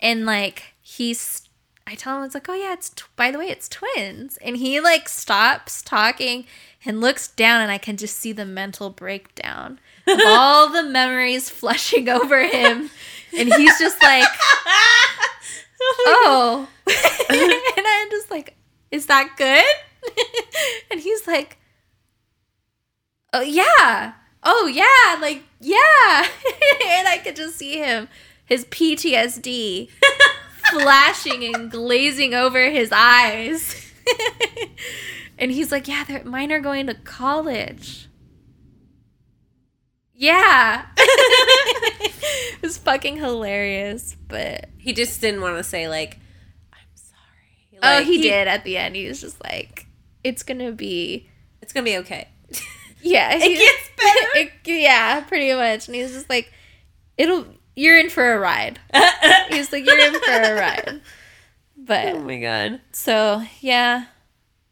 and like he's I tell him it's like, "Oh yeah, it's tw- by the way, it's twins." And he like stops talking and looks down and I can just see the mental breakdown of all the memories flushing over him and he's just like, "Oh." oh. and I'm just like, "Is that good?" and he's like, "Oh yeah." Oh yeah, like yeah. and I could just see him his PTSD flashing and glazing over his eyes. and he's like, "Yeah, they're, mine are going to college." Yeah. it was fucking hilarious, but He just didn't want to say like, "I'm sorry." oh, Like, he, did at the end. He was just like, "It's gonna be, It's gonna be okay. yeah." it gets better. it- yeah, pretty much. And he was just like, "It'll, you're in for a ride." He's like, "You're in for a ride." But oh my god. so yeah,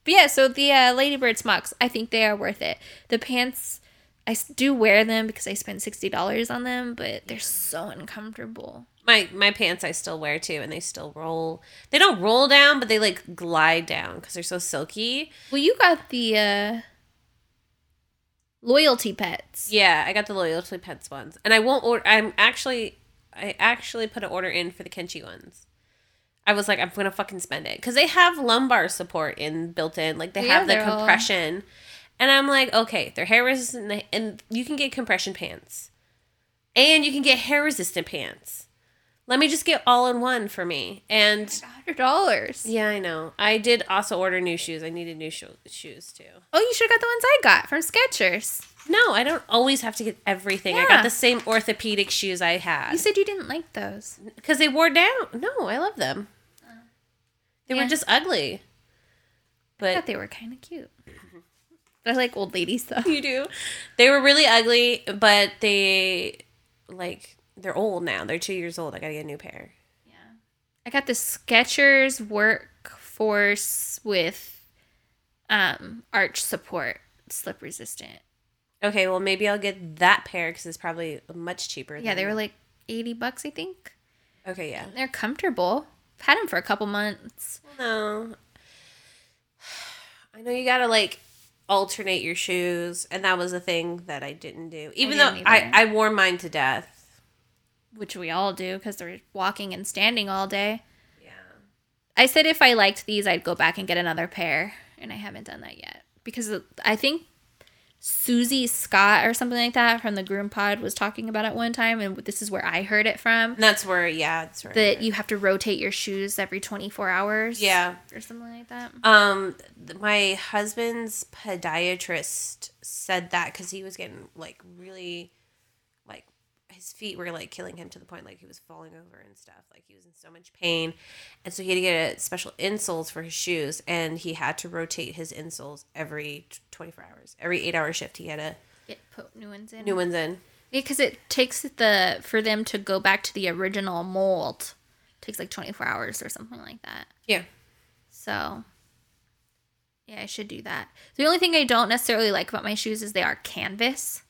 but yeah. So the uh, Ladybird smocks, I think they are worth it. The pants, I do wear them because I spent sixty dollars on them, but they're so uncomfortable. My my pants I still wear too, and they still roll. They don't roll down, but they like glide down because they're so silky. Well, you got the uh, loyalty pets. Yeah, I got the loyalty pets ones, and I won't order. I'm actually, I actually put an order in for the Kenchi ones. I was like, I'm gonna fucking spend it because they have lumbar support in built in, like they Yeah, have the they're all- compression, and I'm like, okay, they're hair resistant, and you can get compression pants, and you can get hair resistant pants. Let me just get all in one for me, and oh Hundred dollars. yeah, I know. I did also order new shoes. I needed new sho- shoes too. Oh, you should have got the ones I got from Skechers. No, I don't always have to get everything. I got the same orthopedic shoes I had. You said you didn't like those. Because they wore down. No, I love them. Oh. They Yeah. were just ugly. But I thought they were kind of cute. I like old ladies though. you do. They were really ugly, but they like they're old now. They're two years old. I gotta get a new pair. Yeah, I got the Skechers Workforce with um arch support, slip resistant. Okay, well maybe I'll get that pair because it's probably much cheaper. Yeah, they were like eighty bucks, I think. Okay, yeah. They're comfortable. I've had them for a couple months. No. I know you gotta like alternate your shoes, and that was a thing that I didn't do. Even though didn't I, either. I wore mine to death. Which we all do because they're walking and standing all day. Yeah. I said if I liked these, I'd go back and get another pair, and I haven't done that yet because I think Susie Scott or something like that from the Groom Pod was talking about it one time, and this is where I heard it from. And that's where, yeah, that's right. That you have to rotate your shoes every 24 hours. Yeah. Or something like that. Um, my husband's podiatrist said that because he was getting like really, like his feet were like killing him to the point like he was falling over and stuff. Like he was in so much pain, and so he had to get a special insoles for his shoes, and he had to rotate his insoles every twenty four hours, every eight hour shift. He had to Get put new ones in. new ones in. Because it takes the, for them to go back to the original mold, takes like 24 hours or something like that. Yeah. So, yeah, I should do that. The only thing I don't necessarily like about my shoes is they are canvas.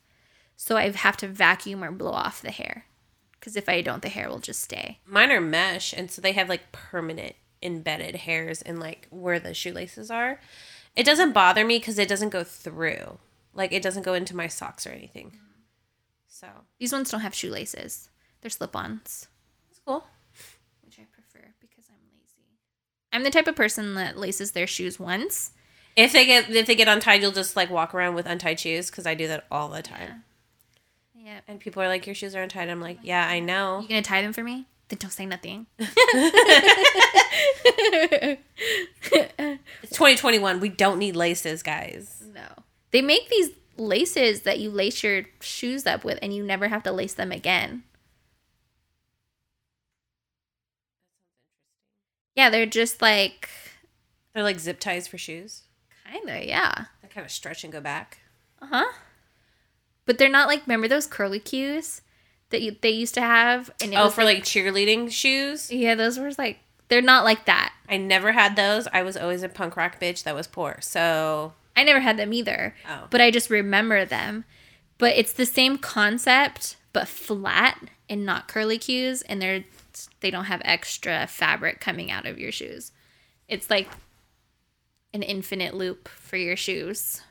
So I have to vacuum or blow off the hair. Because if I don't, the hair will just stay. Mine are mesh, and so they have like permanent embedded hairs in like where the shoelaces are. It doesn't bother me because it doesn't go through. Like it doesn't go into my socks or anything. So These ones don't have shoelaces, they're slip ons, it's cool. which I prefer because I'm lazy. I'm the type of person that laces their shoes once. If they get if they get untied, you'll just like walk around with untied shoes because I do that all the time. Yeah. And people are like, "Your shoes are untied." I'm like, "Yeah, I know." You gonna tie them for me? Then don't say nothing. It's 2021. We don't need laces, guys. No. They make these laces that you lace your shoes up with and you never have to lace them again. Yeah, they're just like They're like zip ties for shoes. kinda, yeah. They kind of stretch and go back. Uh-huh. But they're not like remember those curly cues that you, they used to have and Oh, for like cheerleading shoes. Yeah, those were like they're not like that. I never had those. I was always a punk rock bitch that was poor. So I never had them either. Oh. But I just remember them. But it's the same concept, but flat and not curly cues, and they're they don't have extra fabric coming out of your shoes. It's like an infinite loop for your shoes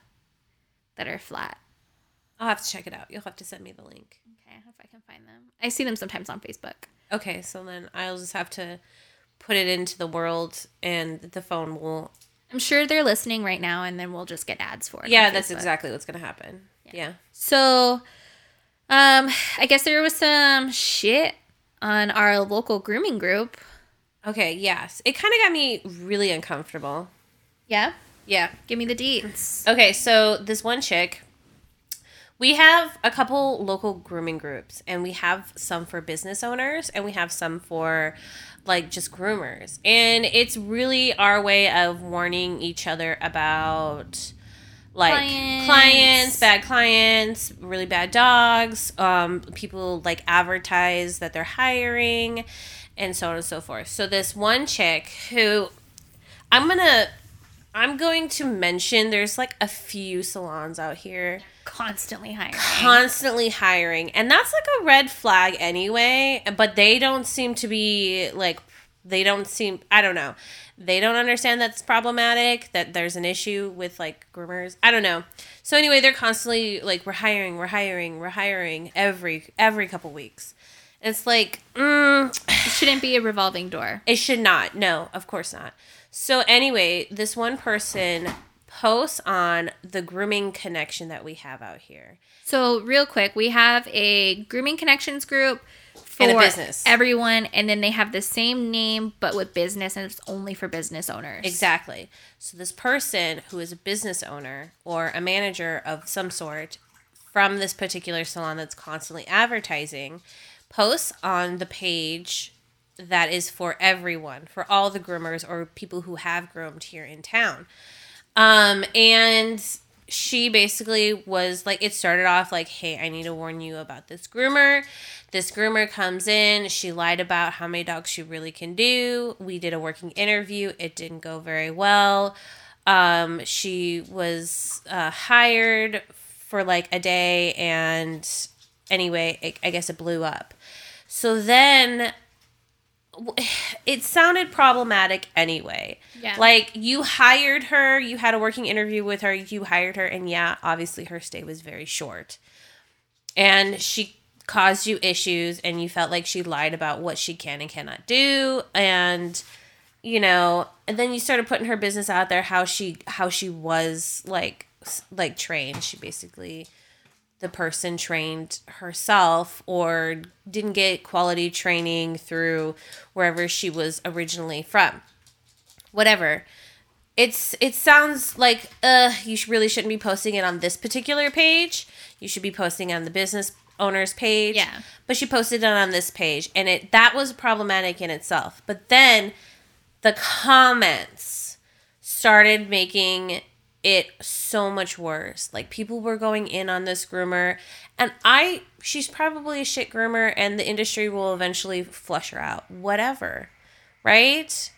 that are flat. I'll have to check it out. You'll have to send me the link. Okay, if I can find them. I see them sometimes on Facebook. Okay, so then I'll just have to put it into the world and the phone will I'm sure they're listening right now, and then we'll just get ads for it. Yeah, that's Facebook. exactly what's gonna happen. Yeah. So, um, I guess there was some shit on our local grooming group. Okay, yes. It kinda got me really uncomfortable. Yeah, Yeah. give me the deets. Okay, so this one chick, we have a couple local grooming groups, and we have some for business owners, and we have some for like just groomers. And it's really our way of warning each other about like Clients. clients, bad clients, really bad dogs, um, people like advertise that they're hiring, and so on and so forth. So this one chick who I'm gonna I'm going to mention there's like a few salons out here Constantly hiring. constantly hiring and that's like a red flag anyway but they don't seem to be like they don't seem i don't know they don't understand that's problematic that there's an issue with like groomers i don't know so anyway they're constantly like we're hiring we're hiring we're hiring every every couple weeks it's like mm, it shouldn't be a revolving door. it should not. No, of course not. So anyway, this one person posts on the grooming connection that we have out here. So, real quick, we have a grooming connections group for And business. everyone, and then they have the same name but with business, and it's only for business owners. Exactly. So this person who is a business owner or a manager of some sort from this particular salon that's constantly advertising posts on the page that is for everyone, for all the groomers or people who have groomed here in town. Um, and she basically was like, it started off like, hey, I need to warn you about this groomer. This groomer comes in. She lied about how many dogs she really can do. We did a working interview. It didn't go very well. Um, she was uh, hired for like a day, and anyway, it, I guess it blew up. So then it sounded problematic anyway. Yeah. Like you hired her, you had a working interview with her, you hired her, and yeah, obviously her stay was very short. And she caused you issues, and you felt like she lied about what she can and cannot do. And you know, and then you started putting her business out there how she how she was like like trained. She basically the person trained herself or didn't get quality training through wherever she was originally from. Whatever. It's it sounds like uh you really shouldn't be posting it on this particular page. You should be posting on the business owner's page. Yeah. But she posted it on this page and it that was problematic in itself. But then the comments started making it so much worse. Like people were going in on this groomer, and I, she's probably a shit groomer, and the industry will eventually flush her out. Whatever, right?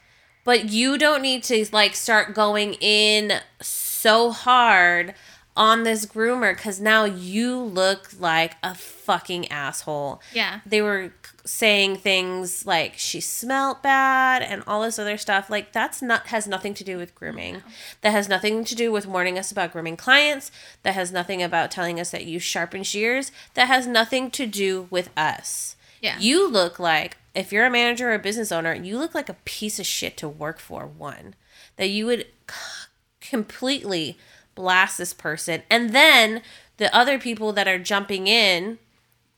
But you don't need to like start going in so hard on this groomer because now you look like a fucking asshole. Yeah. They were saying things like she smelt bad and all this other stuff. Like that's not has nothing to do with grooming. That has nothing to do with warning us about grooming clients. That has nothing about telling us that you sharpen shears. That has nothing to do with us. Yeah. You look like if you're a manager or a business owner, you look like a piece of shit to work for. One that you would completely blast this person, and then the other people that are jumping in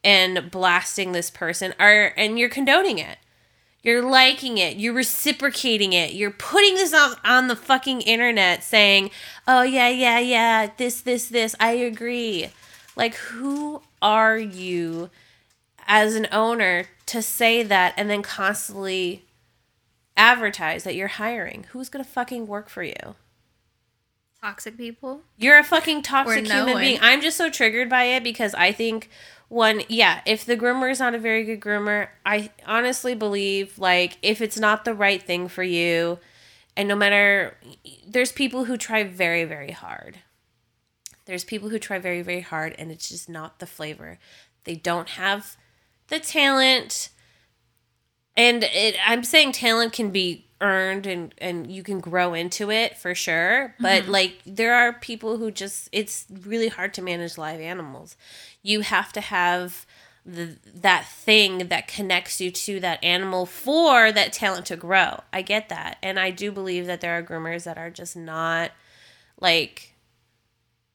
and blasting this person are and you're condoning it. You're liking it. You're reciprocating it. You're putting this on, on the fucking internet saying, oh, yeah, yeah, yeah, this, this, this. I agree. Like, who are you as an owner to say that and then constantly advertise that you're hiring? Who's going to fucking work for you? Toxic people. You're a fucking toxic no human one. being. I'm just so triggered by it because I think one, yeah, if the groomer is not a very good groomer, I honestly believe like if it's not the right thing for you, and no matter, there's people who try very, very hard. There's people who try very, very hard, and it's just not the flavor. They don't have the talent, and it. I'm saying talent can be earned and and you can grow into it for sure. But like there are people who just it's really hard to manage live animals. You have to have the that thing that connects you to that animal for that talent to grow. I get that. And i do believe that there are groomers that are just not like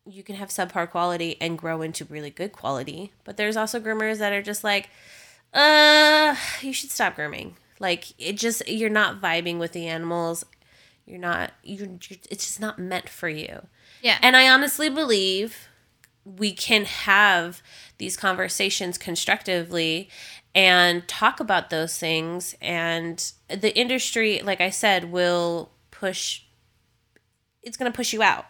you can have subpar quality and grow into really good quality. But there's also groomers that are just like uh you should stop grooming like it just you're not vibing with the animals you're not you're it's just not meant for you Yeah. and i honestly believe we can have these conversations constructively and talk about those things and the industry like i said will push it's going to push you out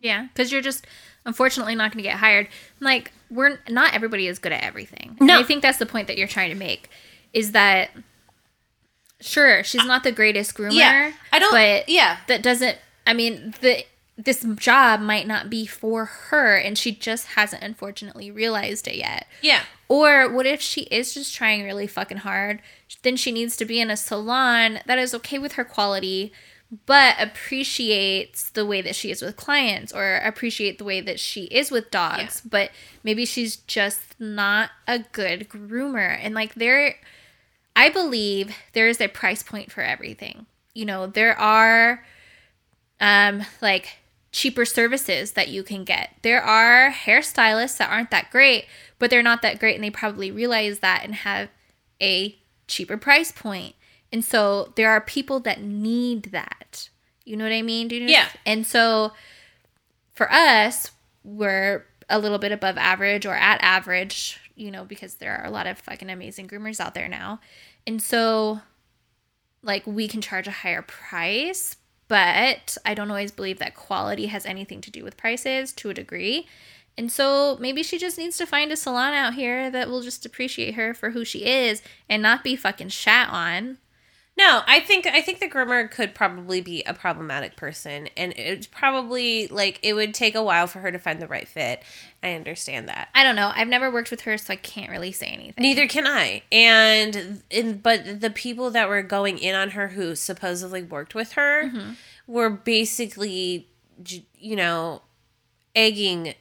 Yeah, because you're just unfortunately not going to get hired. Like we're not everybody is good at everything. No. And I think that's the point that you're trying to make is that sure she's not the greatest groomer. Yeah, I don't- But yeah. that doesn't. I mean the this job might not be for her, and she just hasn't unfortunately realized it yet. yeah Or what if she is just trying really fucking hard? Then she needs to be in a salon that is okay with her quality, but appreciates the way that she is with clients or appreciate the way that she is with dogs. But maybe she's just not a good groomer. And like there, I believe there is a price point for everything. You know, there are um like cheaper services that you can get. There are hairstylists that aren't that great, but they're not that great and they probably realize that and have a cheaper price point. And so there are people that need that. You know what I mean? Do you know? Yeah. And so for us, we're a little bit above average or at average, you know, because there are a lot of fucking amazing groomers out there now. And so like we can charge a higher price, but I don't always believe that quality has anything to do with prices to a degree. And so maybe she just needs to find a salon out here that will just appreciate her for who she is and not be fucking shat on. No, I think I think the groomer could probably be a problematic person, and it's probably like it would take a while for her to find the right fit. I understand that. I don't know. I've never worked with her, so I can't really say anything. Neither can I. And in, but the people that were going in on her who supposedly worked with her Mm-hmm. were basically, you know, egging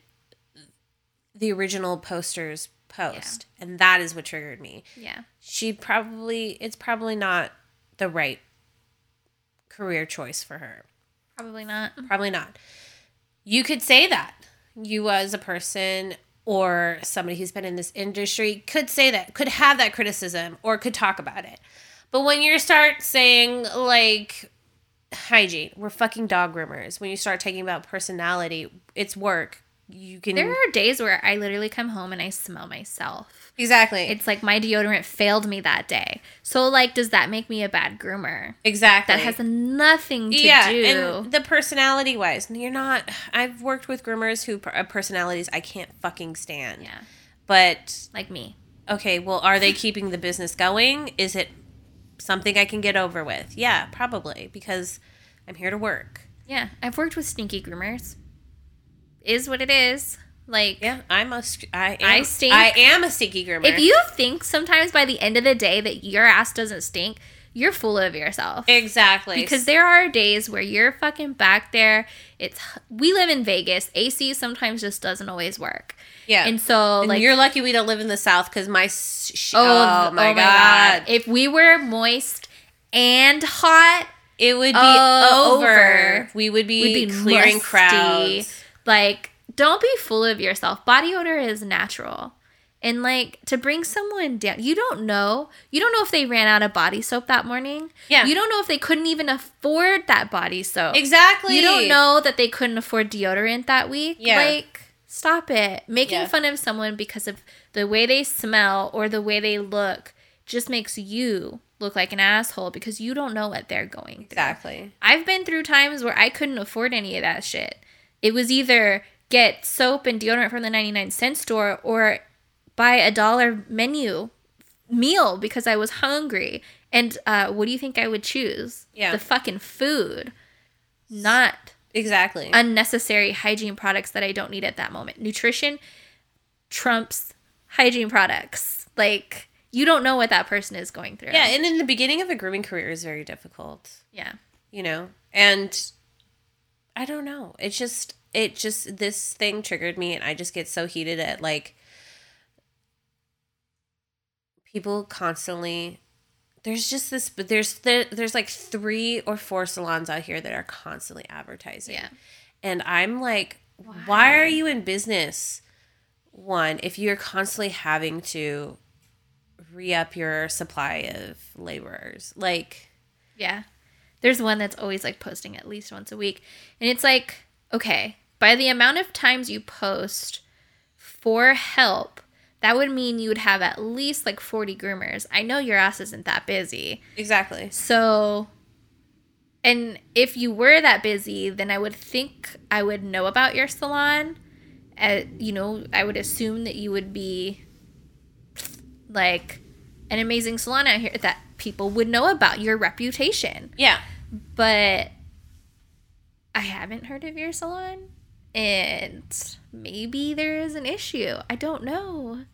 the original poster's post, and that is what triggered me. Yeah. She probably it's probably not the right career choice for her. Probably not. Probably not. You could say that. You as a person or somebody who's been in this industry could say that, could have that criticism or could talk about it. But when you start saying like hygiene, we're fucking dog groomers. When you start talking about personality, it's work. You can There are days where I literally come home and I smell myself. Exactly. It's like my deodorant failed me that day. So like does that make me a bad groomer? exactly. That has nothing to yeah, do. and the personality wise, you're not. I've worked with groomers who uh, personalities I can't fucking stand. yeah. But Like me. okay, well, are they keeping the business going? Is it something I can get over with? Yeah, probably because I'm here to work. Yeah. I've worked with stinky groomers. Is what it is. Like Yeah, I'm a. I am, I stink. I am a stinky groomer. if you think sometimes by the end of the day that your ass doesn't stink, you're full of yourself. exactly because there are days where you're fucking back there. It's we live in Vegas. AC sometimes just doesn't always work. yeah, And so And like you're lucky we don't live in the south because my. Sh- oh, oh, th- my god. If we were moist and hot, It would be Oh, over. over. We would be, we'd be clearing musty. crowds. Like don't be full of yourself. Body odor is natural. And like to bring someone down, you don't know. You don't know if they ran out of body soap that morning. Yeah. You don't know if they couldn't even afford that body soap. Exactly. You don't know that they couldn't afford deodorant that week. Yeah. Like, stop it. Making Yeah. fun of someone because of the way they smell or the way they look just makes you look like an asshole because you don't know what they're going through. Exactly. I've been through times where I couldn't afford any of that shit. It was either get soap and deodorant from the 99 cent store or buy a dollar menu meal because I was hungry. And uh, what do you think I would choose? Yeah. The fucking food, not Exactly. unnecessary hygiene products that I don't need at that moment. Nutrition trumps hygiene products. Like, you don't know what that person is going through. yeah, and in the beginning of a grooming career is very difficult. Yeah. you know and i don't know it's just it just this thing triggered me and i just get so heated at like people constantly there's just this but there's there, there's like three or four salons out here that are constantly advertising Yeah. and i'm like why are you in business one if you're constantly having to re-up your supply of laborers like Yeah. There's one that's always like posting at least once a week. And it's like, okay, by the amount of times you post for help, that would mean you would have at least like 40 groomers. I know your ass isn't that busy. exactly So, and if you were that busy, then I would think I would know about your salon. Uh, you know, I would assume that you would be like an amazing salon out here that people would know about your reputation. yeah But I haven't heard of your salon, and maybe there is an issue. I don't know.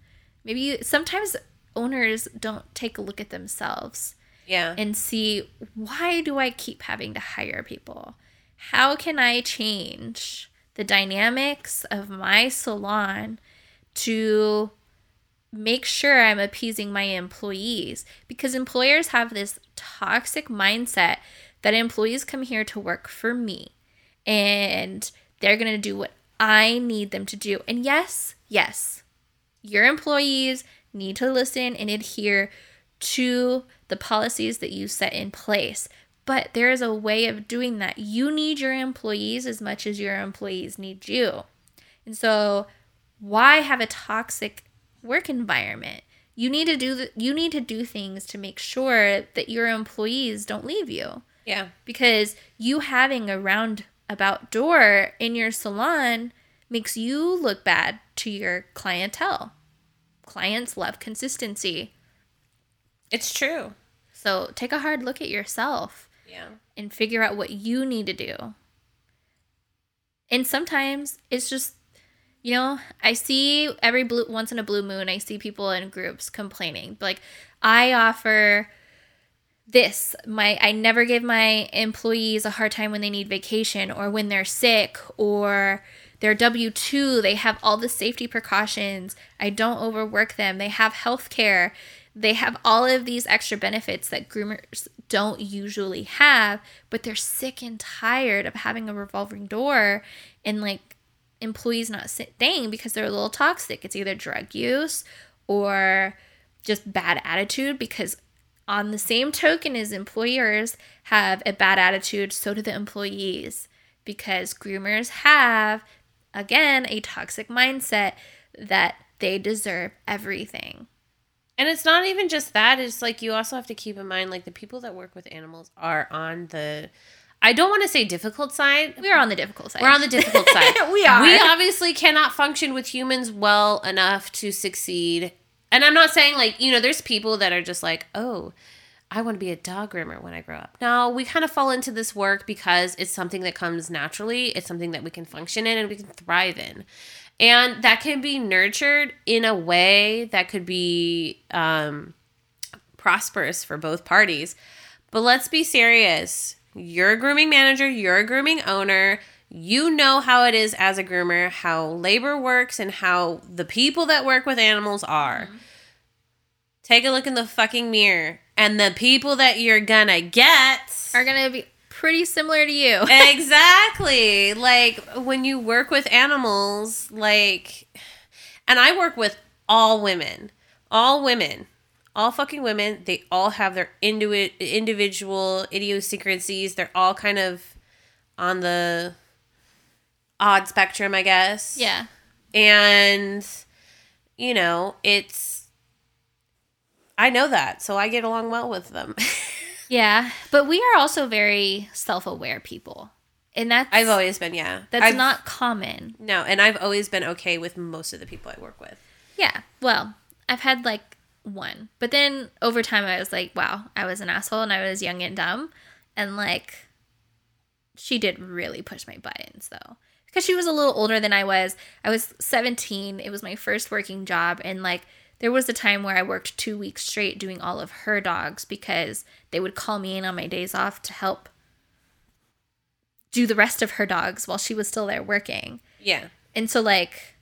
Maybe you, sometimes owners don't take a look at themselves yeah and see why do I keep having to hire people? How can I change the dynamics of my salon to make sure I'm appeasing my employees? Because employers have this toxic mindset that employees come here to work for me and they're going to do what I need them to do. And yes, yes, your employees need to listen and adhere to the policies that you set in place. But there is a way of doing that. You need your employees as much as your employees need you. And so, why have a toxic work environment? You need to do the, you need to do things to make sure that your employees don't leave you yeah because you having a roundabout door in your salon makes you look bad to your clientele. Clients love consistency. It's true. So take a hard look at yourself Yeah. and figure out what you need to do. And sometimes it's just, you know, I see every blue once in a blue moon, I see people in groups complaining. Like, I offer this. My I never give my employees a hard time when they need vacation or when they're sick or they're W 2, they have all the safety precautions. I don't overwork them. They have health care. They have all of these extra benefits that groomers don't usually have, but they're sick and tired of having a revolving door and like employees not staying because they're a little toxic. It's either drug use or just bad attitude because on the same token as employers have a bad attitude, so do the employees because groomers have again a toxic mindset that they deserve everything. And it's not even just that. It's like you also have to keep in mind, like the people that work with animals are on the, I don't want to say difficult side. We're on the difficult side. We're on the difficult side. We are. We obviously cannot function with humans well enough to succeed. And I'm not saying like, you know, there's people that are just like, oh, I want to be a dog groomer when I grow up. Now, we kind of fall into this work because it's something that comes naturally. It's something that we can function in and we can thrive in. And that can be nurtured in a way that could be um, prosperous for both parties. But let's be serious. You're a grooming manager, you're a grooming owner. You know how it is as a groomer, how labor works, and how the people that work with animals are. Mm-hmm. Take a look in the fucking mirror, and the people that you're gonna get are to be pretty similar to you. exactly like when you work with animals like and i work with all women all women all fucking women they all have their indi- individual idiosyncrasies they're all kind of on the odd spectrum i guess yeah. and you know it's i know that so i get along well with them Yeah, but we are also very self-aware people. And that's i've always been yeah that's I've- not common. no and i've always been okay with most of the people i work with Yeah. Well, I've had like one. But then over time I was like, wow, I was an asshole and I was young and dumb. And like she did really push my buttons though. Because she was a little older than I was. I was 17. It was my first working job and like there was a time where I worked 2 weeks straight doing all of her dogs because they would call me in on my days off to help do the rest of her dogs while she was still there working. yeah And so, like,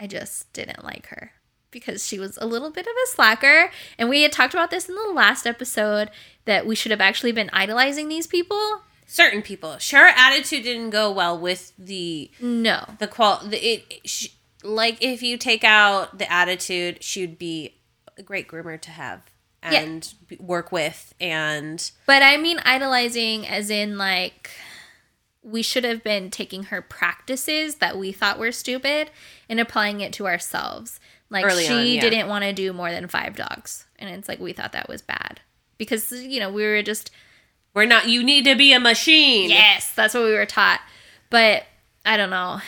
I just didn't like her because she was a little bit of a slacker. And we had talked about this in the last episode that we should have actually been idolizing these people. Certain people. Sure, attitude didn't go well with the No. the qual. The, it, it sh- like if you take out the attitude, she'd be a great groomer to have and be- work with. And But I mean, idolizing as in, like, we should have been taking her practices that we thought were stupid and applying it to ourselves. Like, Early she on, yeah. didn't want to do more than five dogs. And it's like, we thought that was bad because, you know, we were just we're not. You need to be a machine. Yes, that's what we were taught. But I don't know.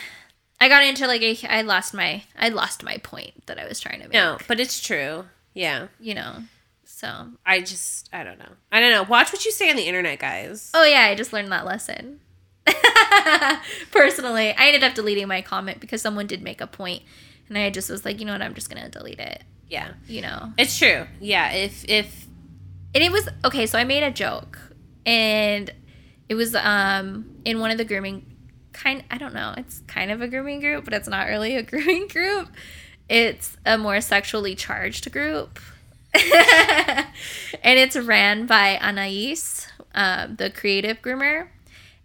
I got into like a I lost my I lost my point that I was trying to make. No, but it's true. Yeah. You know. So I just I don't know. I don't know. Watch what you say on the internet, guys. Oh yeah, I just learned that lesson. Personally, I ended up deleting my comment because someone did make a point and I just was like, you know what, I'm just gonna delete it. Yeah. You know. It's true. Yeah. If if And it was okay, so I made a joke and it was um in one of the grooming kind I don't know, it's kind of a grooming group, but it's not really a grooming group. It's a more sexually charged group. and it's ran by Anais, um, the creative groomer.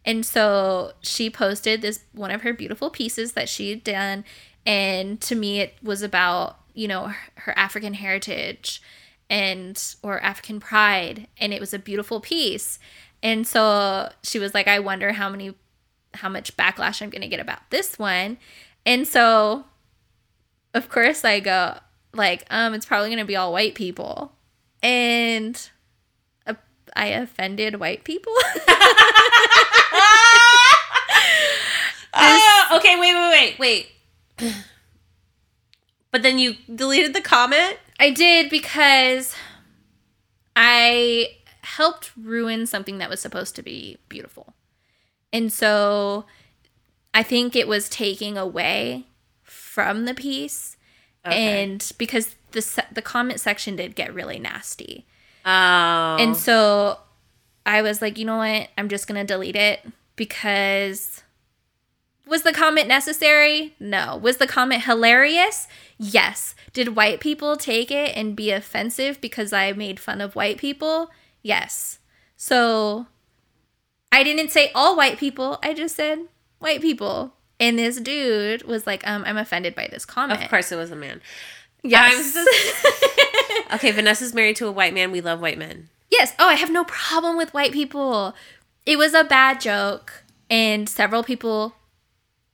And so she posted this one of her beautiful pieces that she had done. And to me, it was about, you know, her, her African heritage and or African pride. And it was a beautiful piece. And so she was like, I wonder how many, how much backlash I'm going to get about this one. And so, of course, I go, like, um, it's probably going to be all white people. And uh, I offended white people. Ah, okay, wait, wait, wait, wait. But then you deleted the comment? I did because I helped ruin something that was supposed to be beautiful. And so I think it was taking away from the piece. Okay. And because the se- the comment section did get really nasty. Oh. And so I was like, you know what? I'm just going to delete it because was the comment necessary? No. Was the comment hilarious? Yes. Did white people take it and be offensive because I made fun of white people? Yes. So I didn't say all white people. I just said white people. And this dude was like, um, I'm offended by this comment. of course, it was a man. Yes. Okay, Vanessa's married to a white man. We love white men. Yes. Oh, I have no problem with white people. It was a bad joke, and several people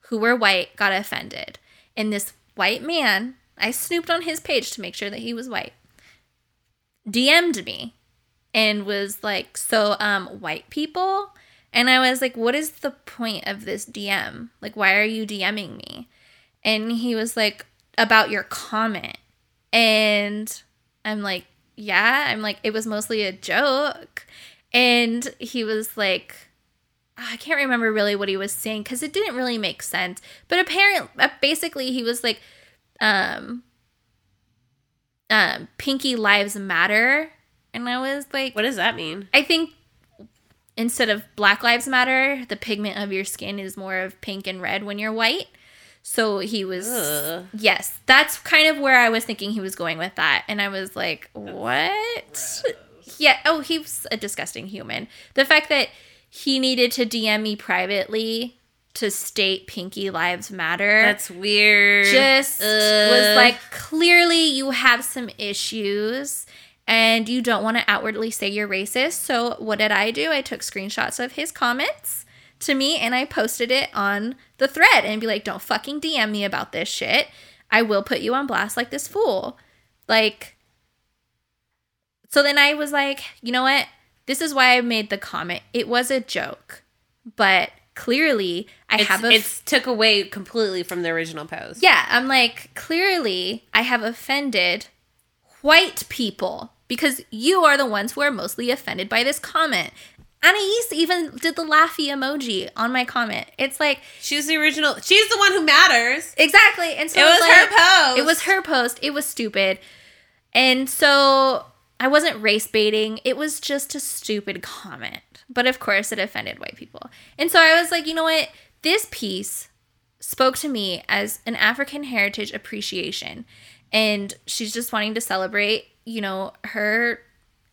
who were white got offended. And this white man, I snooped on his page to make sure that he was white, DM'd me and was like, So, um, white people? And I was like, What is the point of this DM? Like, why are you DMing me? And he was like, About your comment. And I'm like, yeah. I'm like, it was mostly a joke. And he was like, I can't remember really what he was saying because it didn't really make sense. But apparently, basically, he was like, um, um, Pinky Lives Matter. And I was like, What does that mean? I think instead of Black Lives Matter, the pigment of your skin is more of pink and red when you're white. So he was, Ugh. yes, that's kind of where I was thinking he was going with that. And I was like, what? Yeah. Oh, he was a disgusting human. The fact that he needed to DM me privately to state Pinky Lives Matter That's weird. just Ugh. was like clearly you have some issues and you don't want to outwardly say you're racist. So what did I do? I took screenshots of his comments to me and I posted it on the thread and be like, "Don't fucking DM me about this shit. I will put you on blast like this fool." Like so then I was like, "You know what? This is why I made the comment. It was a joke." But clearly I it's, have a it's took away completely from the original post. yeah, I'm like, clearly I have offended white people because you are the ones who are mostly offended by this comment. Anais even did the laughy emoji on my comment. It's like, She's the original. She's the one who matters. exactly. And so It was her post. It was her post. It was stupid. And so I wasn't race baiting. It was just a stupid comment. But of course, it offended white people. And so I was like, you know what? This piece spoke to me as an African heritage appreciation. And she's just wanting to celebrate, you know, her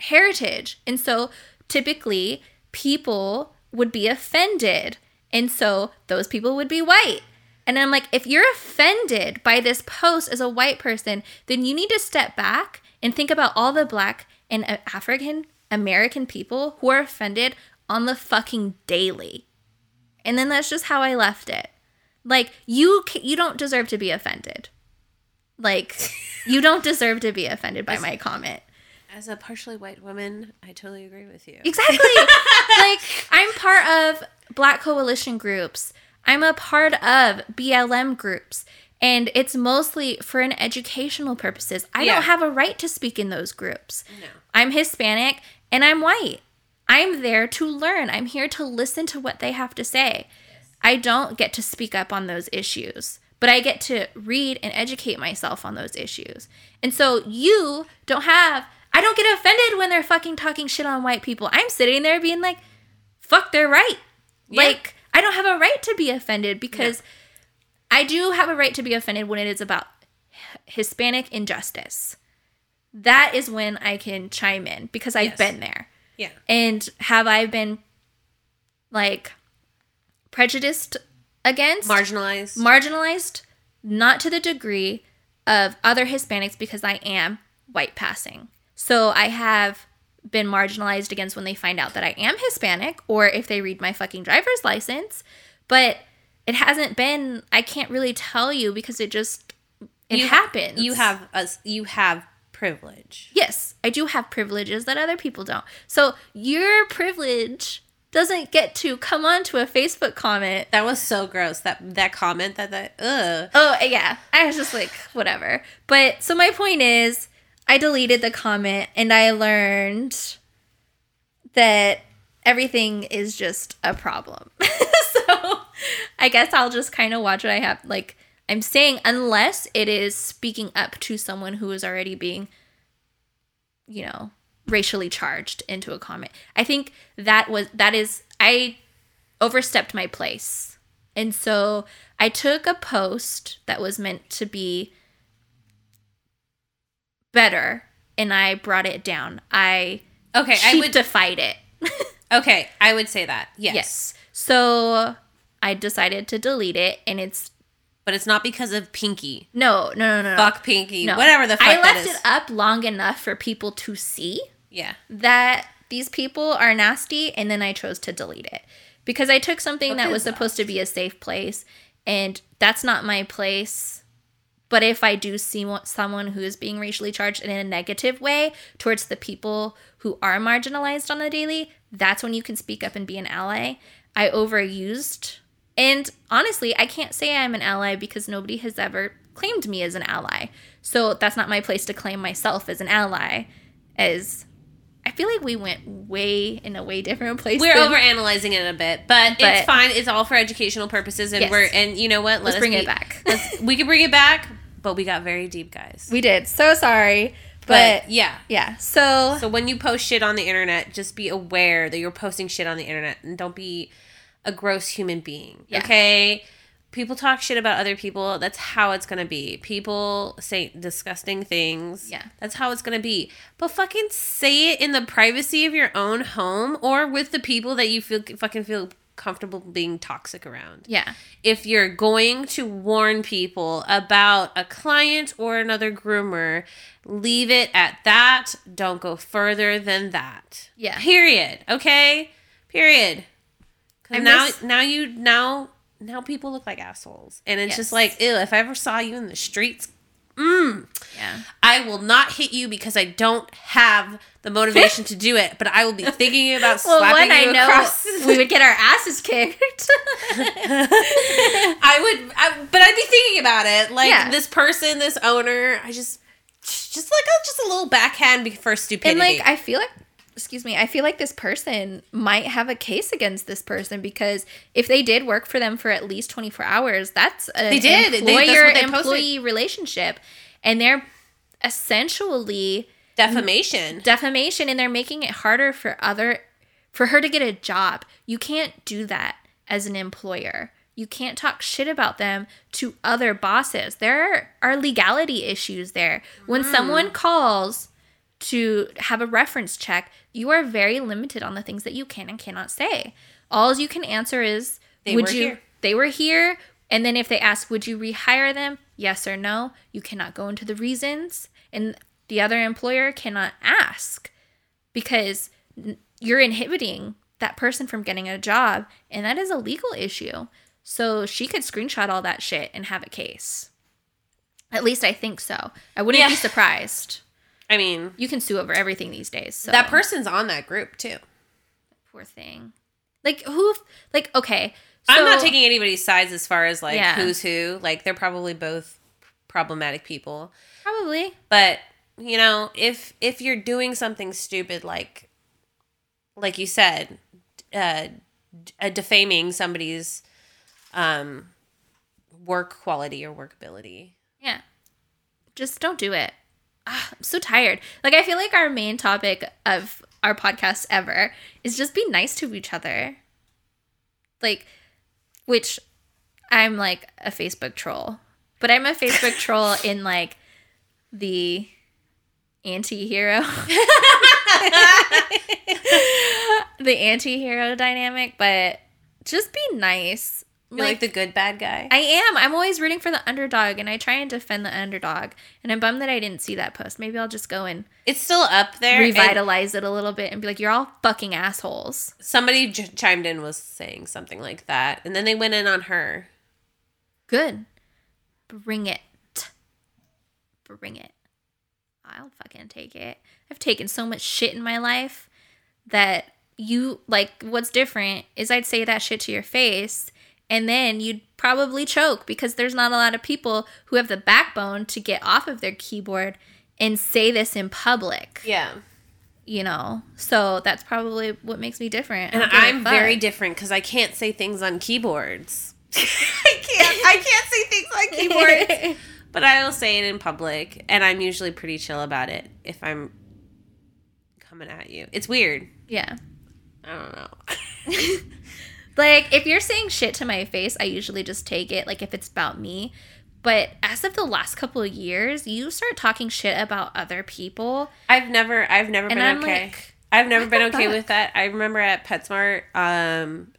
heritage. And so typically people would be offended. And so those people would be white. And I'm like, if you're offended by this post as a white person, then you need to step back and think about all the black and uh, African American people who are offended on the fucking daily. And then that's just how I left it. Like you you don't deserve to be offended. Like you don't deserve to be offended by my comment. As a partially white woman, I totally agree with you. Exactly. like I'm part of black coalition groups. I'm a part of BLM groups. And it's mostly for an educational purposes. I Yeah. don't have a right to speak in those groups. No. I'm Hispanic and I'm white. I'm there to learn. I'm here to listen to what they have to say. I don't get to speak up on those issues, but I get to read and educate myself on those issues. And so you don't have, I don't get offended when they're fucking talking shit on white people. I'm sitting there being like, fuck, they're right. Yeah. Like, I don't have a right to be offended because I do have a right to be offended when it is about Hispanic injustice. That is when I can chime in because I've Yes. been there. Yeah. And have I been like prejudiced against? Marginalized. marginalized, not to the degree of other Hispanics because I am white passing. So I have been marginalized against when they find out that I am Hispanic or if they read my fucking driver's license. But it hasn't been, I can't really tell you because it just, it You- happens. you have us. You have privilege. Yes, I do have privileges that other people don't. So your privilege doesn't get to come onto a Facebook comment That was so gross. That that comment. That that. Ugh. Oh uh, yeah, I was just like whatever. But so my point is, I deleted the comment and I learned that everything is just a problem. I guess I'll just kind of watch what I have. Like I'm saying, unless it is speaking up to someone who is already being, you know, racially charged into a comment. I think that was, that is, I overstepped my place. And so I took a post that was meant to be better and I brought it down. I Okay, I would defied it. Okay, I would say that. Yes. yes. So I decided to delete it and it's But it's not because of Pinky. no, no, no, no. Fuck Pinky. No. Whatever the fuck I left it up long enough for people to see Yeah. that these people are nasty and then I chose to delete it. Because I took something What that was supposed to be a safe place and that's not my place. But if I do see someone who is being racially charged in a negative way towards the people who are marginalized on the daily, that's when you can speak up and be an ally. I overused. And honestly, I can't say I'm an ally because nobody has ever claimed me as an ally. So that's not my place to claim myself as an ally. As I feel like we went way in a way different place. We're than- over analyzing it a bit, but, But- it's fine. It's all for educational purposes, and Yes. we're and you know what? Let Let's bring be- it back. we can bring it back, but we got very deep, guys. We did. So sorry. But, But, yeah. yeah. So, So when you post shit on the internet, just be aware that you're posting shit on the internet, and don't be a gross human being. Yeah. Okay. People talk shit about other people. That's how it's gonna be. People say disgusting things. Yeah. That's how it's gonna be. But fucking say it in the privacy of your own home or with the people that you feel fucking feel comfortable being toxic around. yeah. If you're going to warn people about a client or another groomer, leave it at that. Don't go further than that. Yeah. Period. Okay. Period. I now, now you now now people look like assholes, and it's just like, ew. If I ever saw you in the streets, mm, Yeah. I will not hit you because I don't have the motivation to do it. But I will be thinking about Well, slapping one, I you know across. we would get our asses kicked. I would, I, but I'd be thinking about it. Like Yeah. this person, this owner, I just, just like a, just a little backhand for and stupidity. like, I feel like, excuse me, I feel like this person might have a case against this person because if they did work for them for at least 24 hours, that's an They did. Employer they employee relationship. And they're essentially defamation. defamation and they're making it harder for other for her to get a job. You can't do that as an employer. You can't talk shit about them to other bosses. There are legality issues there. When Hmm. someone calls to have a reference check, you are very limited on the things that you can and cannot say. All you can answer is They would were you here. they were here and then if they ask would you rehire them? Yes or no. You cannot go into the reasons and the other employer cannot ask because you're inhibiting that person from getting a job and that is a legal issue. So she could screenshot all that shit and have a case. At least I think so. I wouldn't be surprised. I mean, You can sue over everything these days. So that person's on that group too. poor thing. Like who like okay. I'm not taking anybody's sides as far as like Yeah. who's who. Like they're probably both problematic people. probably But you know, if if you're doing something stupid like like you said, uh, d- uh defaming somebody's um work quality or workability. Yeah. Just don't do it. Ah, I'm so tired. Like I feel like our main topic of our podcast ever is just be nice to each other. Like which I'm like a Facebook troll. But I'm a Facebook troll in like the anti-hero. the anti-hero dynamic, but just be nice. You're like, the good bad guy. I am. I'm always rooting for the underdog, and I try and defend the underdog. And I'm bummed that I didn't see that post. Maybe I'll just go and it's still up there. revitalize it a little bit and be like, "You're all fucking assholes." somebody j- chimed in was saying something like that, and then they went in on her. Good. Bring it. Bring it. I'll fucking take it. I've taken so much shit in my life that you like. What's different is I'd say that shit to your face, and then you'd probably choke because there's not a lot of people who have the backbone to get off of their keyboard and say this in public. Yeah. You know, so that's probably what makes me different. And don't give a I'm very different because I can't say things on keyboards. I can't. I can't say things on keyboards. but I will say it in public, and I'm usually pretty chill about it if I'm coming at you. It's weird. yeah. I don't know. Like if you're saying shit to my face, I usually just take it like if it's about me. But as of the last couple of years, you start talking shit about other people. I've never. I've never been I'm okay. like, I've never been okay fuck? with that. I remember at PetSmart, um,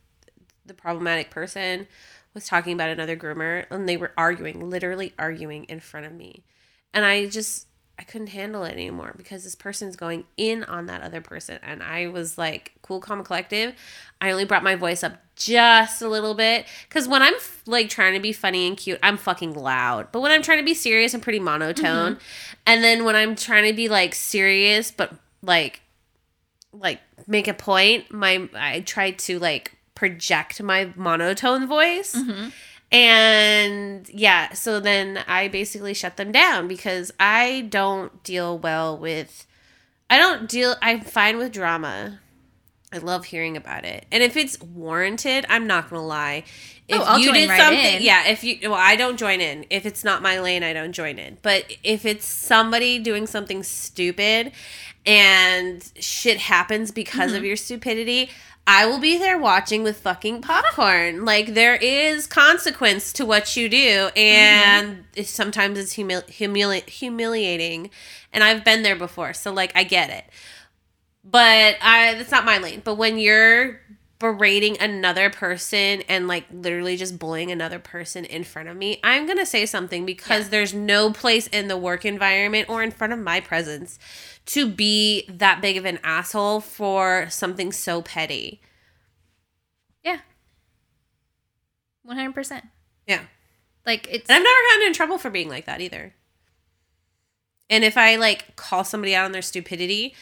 the problematic person was talking about another groomer, and they were arguing, literally arguing in front of me, and I just I couldn't handle it anymore because this person's going in on that other person, and I was like, cool, calm, collective. I only brought my voice up just a little bit because when I'm like trying to be funny and cute, I'm fucking loud. But when I'm trying to be serious, I'm pretty monotone. Mm-hmm. And then when I'm trying to be like serious, but like like make a point, my I try to like project my monotone voice. Mm-hmm. And yeah, so then I basically shut them down because I don't deal well with I don't deal I'm fine with drama. I love hearing about it. And if it's warranted, I'm not going to lie. If Oh, I'll you join did right something, in. yeah, if you well, I don't join in. If it's not my lane, I don't join in. But if it's somebody doing something stupid and shit happens because Mm-hmm. of your stupidity, I will be there watching with fucking popcorn. Like there is consequence to what you do, and mm-hmm. it's, sometimes it's humil- humili- humiliating. And I've been there before, so like I get it. But I that's not my lane. But when you're berating another person and like literally just bullying another person in front of me, I'm going to say something because Yeah. there's no place in the work environment or in front of my presence to be that big of an asshole for something so petty. Yeah. 100%. Yeah. Like it's And I've never gotten in trouble for being like that either. And if I like call somebody out on their stupidity,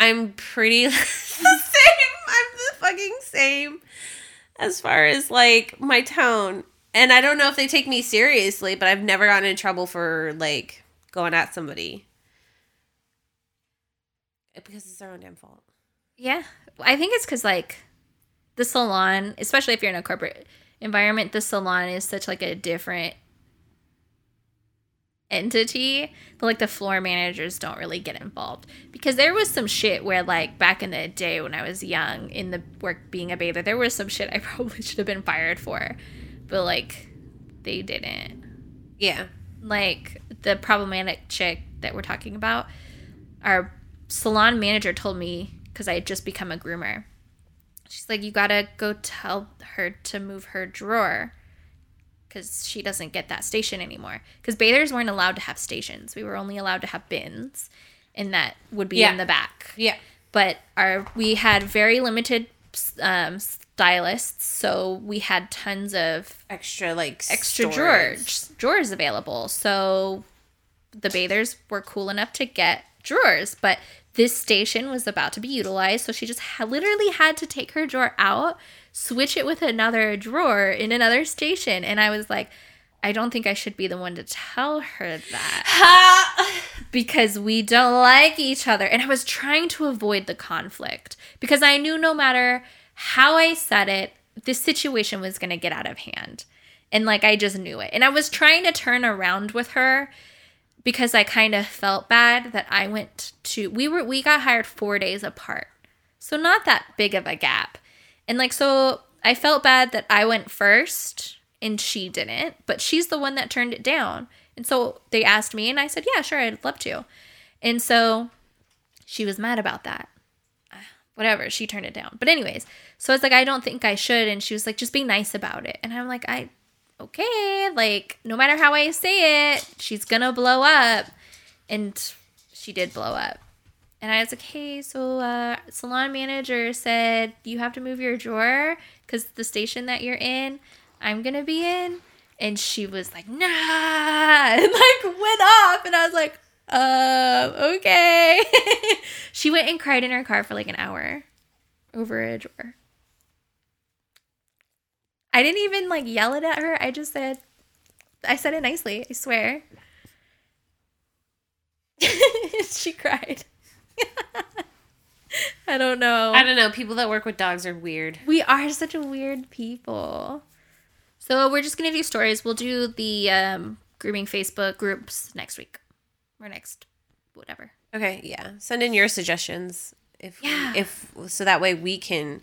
I'm pretty the same. I'm the fucking same as far as like my tone. And I don't know if they take me seriously, but I've never gotten in trouble for like going at somebody. Because it's their own damn fault. Yeah. I think it's cuz like the salon, especially if you're in a corporate environment, the salon is such like a different entity but like the floor managers don't really get involved. Because there was some shit where like back in the day when i was young in the work being a bather there was some shit i probably should have been fired for. But like they didn't. Yeah. like the problematic chick that we're talking about our salon manager told me because i had just become a groomer. She's like you gotta go tell her to move her drawer because she doesn't get that station anymore because bathers weren't allowed to have stations we were only allowed to have bins and that would be Yeah. in the back Yeah. but our we had very limited um, stylists so we had tons of Extra like extra drawers drawers available. So the bathers were cool enough to get drawers, but this station was about to be utilized, so she just ha- literally had to take her drawer out, switch it with another drawer in another station, and I was like, I don't think I should be the one to tell her that Ha! because we don't like each other. And I was trying to avoid the conflict because I knew no matter how I said it, this situation was going to get out of hand. And like I just knew it. And I was trying to turn around with her because I kind of felt bad that I went to we were we got hired 4 days apart. So not that big of a gap. And like so I felt bad that I went first and she didn't, but she's the one that turned it down. And so they asked me and I said, "Yeah, sure, I'd love to." And so she was mad about that. Whatever, she turned it down. But anyways, so I was like, "I don't think I should." And she was like, "Just be nice about it." And I'm like, "I okay, like no matter how I say it, she's to blow up." And she did blow up. And I was like, hey, so uh, salon manager said you have to move your drawer because the station that you're in, I'm going to be in. And she was like, nah, and like went off. And I was like, uh, okay. she went and cried in her car for like an hour over a drawer. I didn't even like yell it at her. I just said, I said it nicely, I swear. she cried. I don't know. I don't know. People that work with dogs are weird. We are such a weird people. So we're just gonna do stories. We'll do the um, grooming Facebook groups next week or next whatever. Okay, yeah. Send in your suggestions if Yeah. if so that way we can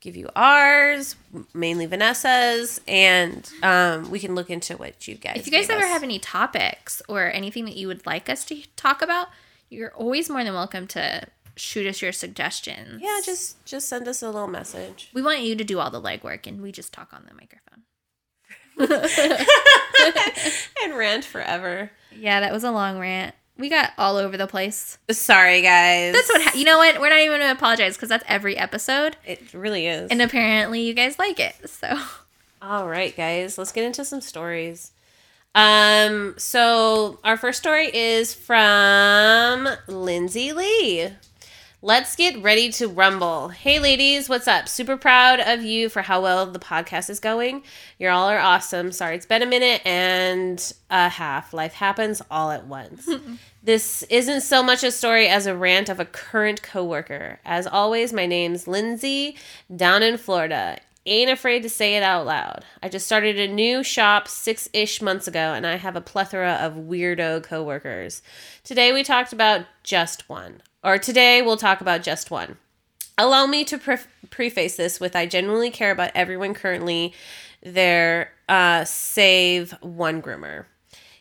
give you ours, mainly Vanessa's, and um, we can look into what you guys. If you guys ever us. have any topics or anything that you would like us to talk about, you're always more than welcome to shoot us your suggestions. yeah, just just send us a little message. we want you to do all the legwork and we just talk on the microphone. and rant forever. Yeah, that was a long rant. We got all over the place. Sorry, guys. That's what ha- you know. What we're not even gonna apologize because that's every episode, it really is. and apparently you guys like it. So All right, guys, let's get into some stories. Um, so our first story is from Lindsay Lee. Let's get ready to rumble. Hey, ladies, what's up? Super proud of you for how well the podcast is going. You all are awesome. Sorry, it's been a minute and a half. Life happens all at once. this isn't so much a story as a rant of a current coworker. As always, my name's Lindsay, down in Florida. Ain't afraid to say it out loud. I just started a new shop six ish months ago, and I have a plethora of weirdo coworkers. Today we talked about just one. Or today we'll talk about just one. Allow me to pre- preface this with I genuinely care about everyone currently there, uh, save one groomer.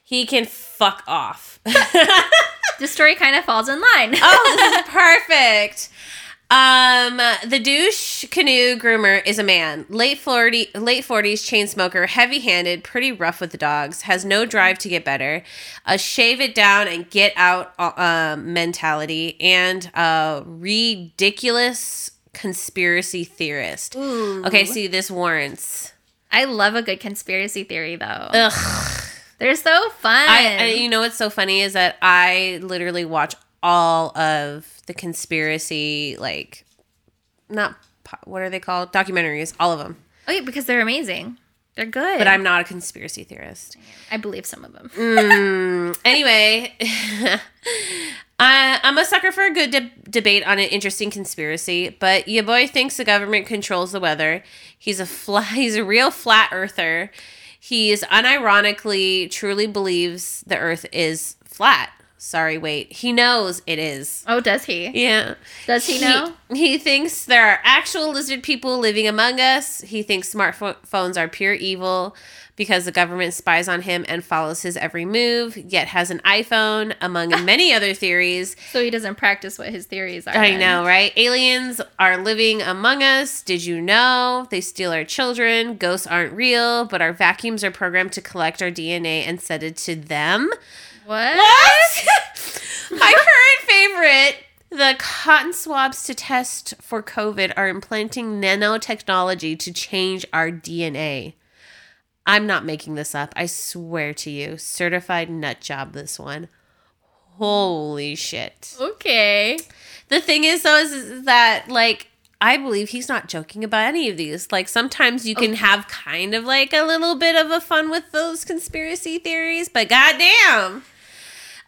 He can fuck off. the story kind of falls in line. oh, this is perfect. Um, the douche canoe groomer is a man, late forty, late forties, chain smoker, heavy handed, pretty rough with the dogs, has no drive to get better, a shave it down and get out uh, mentality, and a ridiculous conspiracy theorist. Okay, see this warrants. I love a good conspiracy theory though. Ugh. They're so fun. I, and you know what's so funny is that I literally watch all of the conspiracy, like, not what are they called? Documentaries, all of them. oh yeah, because they're amazing. They're good. But I'm not a conspiracy theorist. I believe some of them. Mm, anyway, I, I'm a sucker for a good de- debate on an interesting conspiracy, but your boy thinks the government controls the weather. He's a fla- he's a real flat earther. He's unironically truly believes the earth is flat. Sorry, wait. He knows it is. Oh, does he? Yeah. Does he know? He thinks there are actual lizard people living among us. He thinks smartphones are pure evil because the government spies on him and follows his every move, yet has an iPhone, among many other theories. So he doesn't practice what his theories are. I then. know, right? Aliens are living among us. Did you know? They steal our children. Ghosts aren't real, but our vacuums are programmed to collect our DNA and send it to them. What? What? My current favorite. The cotton swabs to test for COVID are implanting nanotechnology to change our DNA. I'm not making this up. I swear to you. Certified nut job, this one. Holy shit. Okay. The thing is, though, is, is that, like, I believe he's not joking about any of these. Like, sometimes you can have kind of like a little bit of a fun with those conspiracy theories, but goddamn.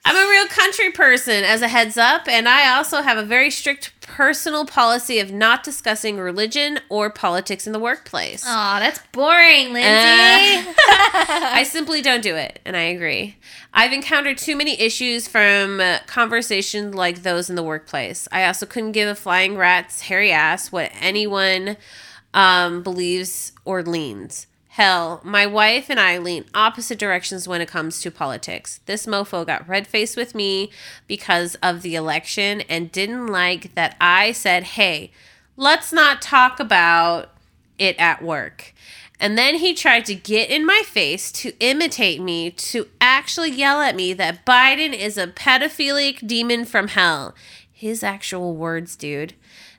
I'm a real country person, as a heads up, and I also have a very strict personal policy of not discussing religion or politics in the workplace. Oh, that's boring, Lindsay. Uh, I simply don't do it, and I agree. I've encountered too many issues from uh, conversations like those in the workplace. I also couldn't give a flying rat's hairy ass what anyone um, believes or leans. Hell, my wife and I lean opposite directions when it comes to politics. This mofo got red faced with me because of the election and didn't like that I said, hey, let's not talk about it at work. And then he tried to get in my face to imitate me, to actually yell at me that Biden is a pedophilic demon from hell. His actual words, dude.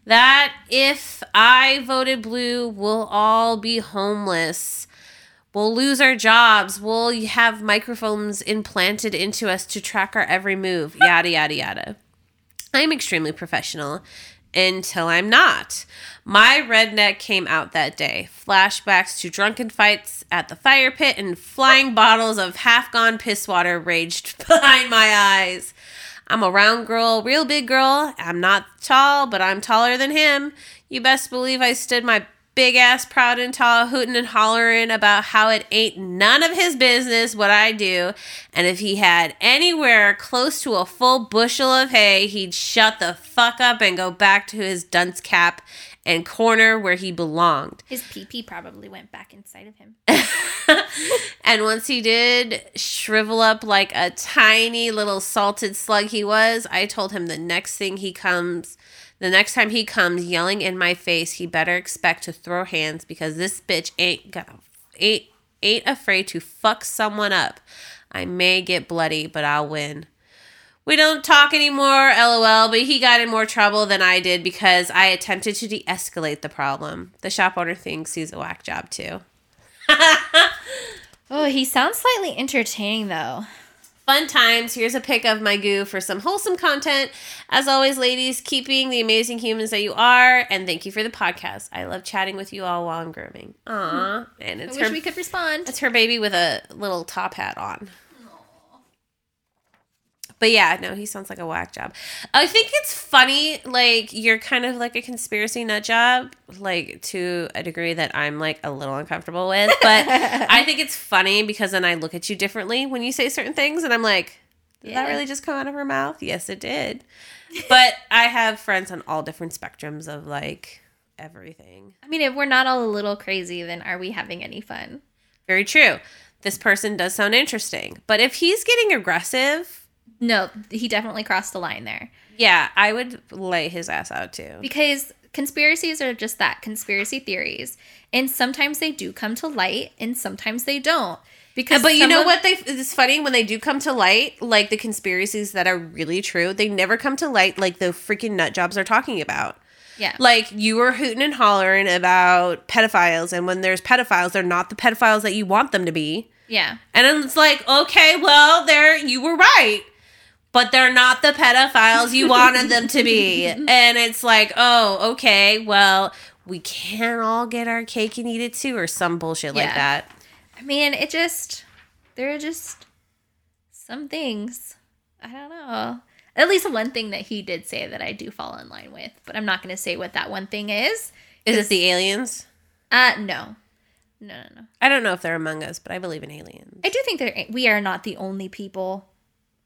That if I voted blue, we'll all be homeless. We'll lose our jobs. We'll have microphones implanted into us to track our every move. Yada, yada, yada. I'm extremely professional until I'm not. My redneck came out that day. Flashbacks to drunken fights at the fire pit and flying bottles of half gone piss water raged behind my eyes. I'm a round girl, real big girl. I'm not tall, but I'm taller than him. You best believe I stood my big ass proud and tall, hooting and hollering about how it ain't none of his business what I do. And if he had anywhere close to a full bushel of hay, he'd shut the fuck up and go back to his dunce cap and corner where he belonged. His PP probably went back inside of him. and once he did shrivel up like a tiny little salted slug he was, I told him the next thing he comes, the next time he comes yelling in my face, he better expect to throw hands because this bitch ain't gonna ain't ain't afraid to fuck someone up. I may get bloody, but I'll win. We don't talk anymore, lol, but he got in more trouble than I did because I attempted to de escalate the problem. The shop owner thinks he's a whack job too. Oh, he sounds slightly entertaining though. Fun times. Here's a pic of my goo for some wholesome content. As always, ladies, keeping the amazing humans that you are. And thank you for the podcast. I love chatting with you all while I'm grooming. Aw. And I it's wish her, we could respond. it's her baby with a little top hat on. But yeah, no, he sounds like a whack job. I think it's funny, like you're kind of like a conspiracy nut job, like to a degree that I'm like a little uncomfortable with. But I think it's funny because then I look at you differently when you say certain things, and I'm like, did that really just come out of her mouth? Yes, it did. But I have friends on all different spectrums of like everything. I mean, if we're not all a little crazy, then are we having any fun? Very true. This person does sound interesting, but if he's getting aggressive, No, he definitely crossed the line there. yeah, I would lay his ass out too. Because conspiracies are just that conspiracy theories. And sometimes they do come to light and sometimes they don't. Because But you know of- what? They it's funny when they do come to light, like the conspiracies that are really true. They never come to light like the freaking nut jobs are talking about. Yeah. Like you were hooting and hollering about pedophiles, and when there's pedophiles, they're not the pedophiles that you want them to be. yeah. And it's like, okay, well, there you were right. But they're not the pedophiles you wanted them to be. And it's like, oh, okay, well, we can't all get our cake and eat it too, or some bullshit like that. I mean, it just there are just some things. I don't know. At least one thing that he did say that I do fall in line with, but I'm not going to say what that one thing is. Is it the aliens? Uh no. No, no, no. I don't know if they're among us, but I believe in aliens. I do think that we are not the only people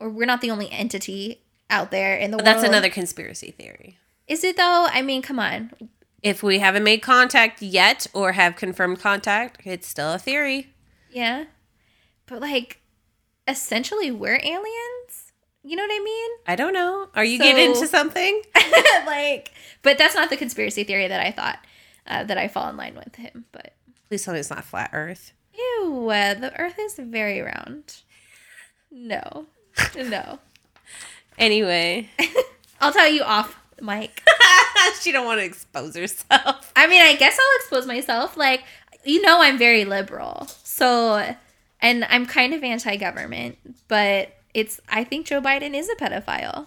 we're not the only entity out there in the But world. that's another conspiracy theory. Is it though? I mean, come on. If we haven't made contact yet or have confirmed contact, it's still a theory. Yeah. But like essentially we're aliens? You know what I mean? I don't know. Are you So- getting into something? like, but that's not the conspiracy theory that I thought uh, that I fall in line with him. But Please tell me it's not flat Earth. ew, uh, the Earth is very round. No, no. Anyway, I'll tell you off, Mike. she don't want to expose herself. I mean, I guess I'll expose myself. Like, you know, I'm very liberal, so, and I'm kind of anti-government, but it's. I think Joe Biden is a pedophile.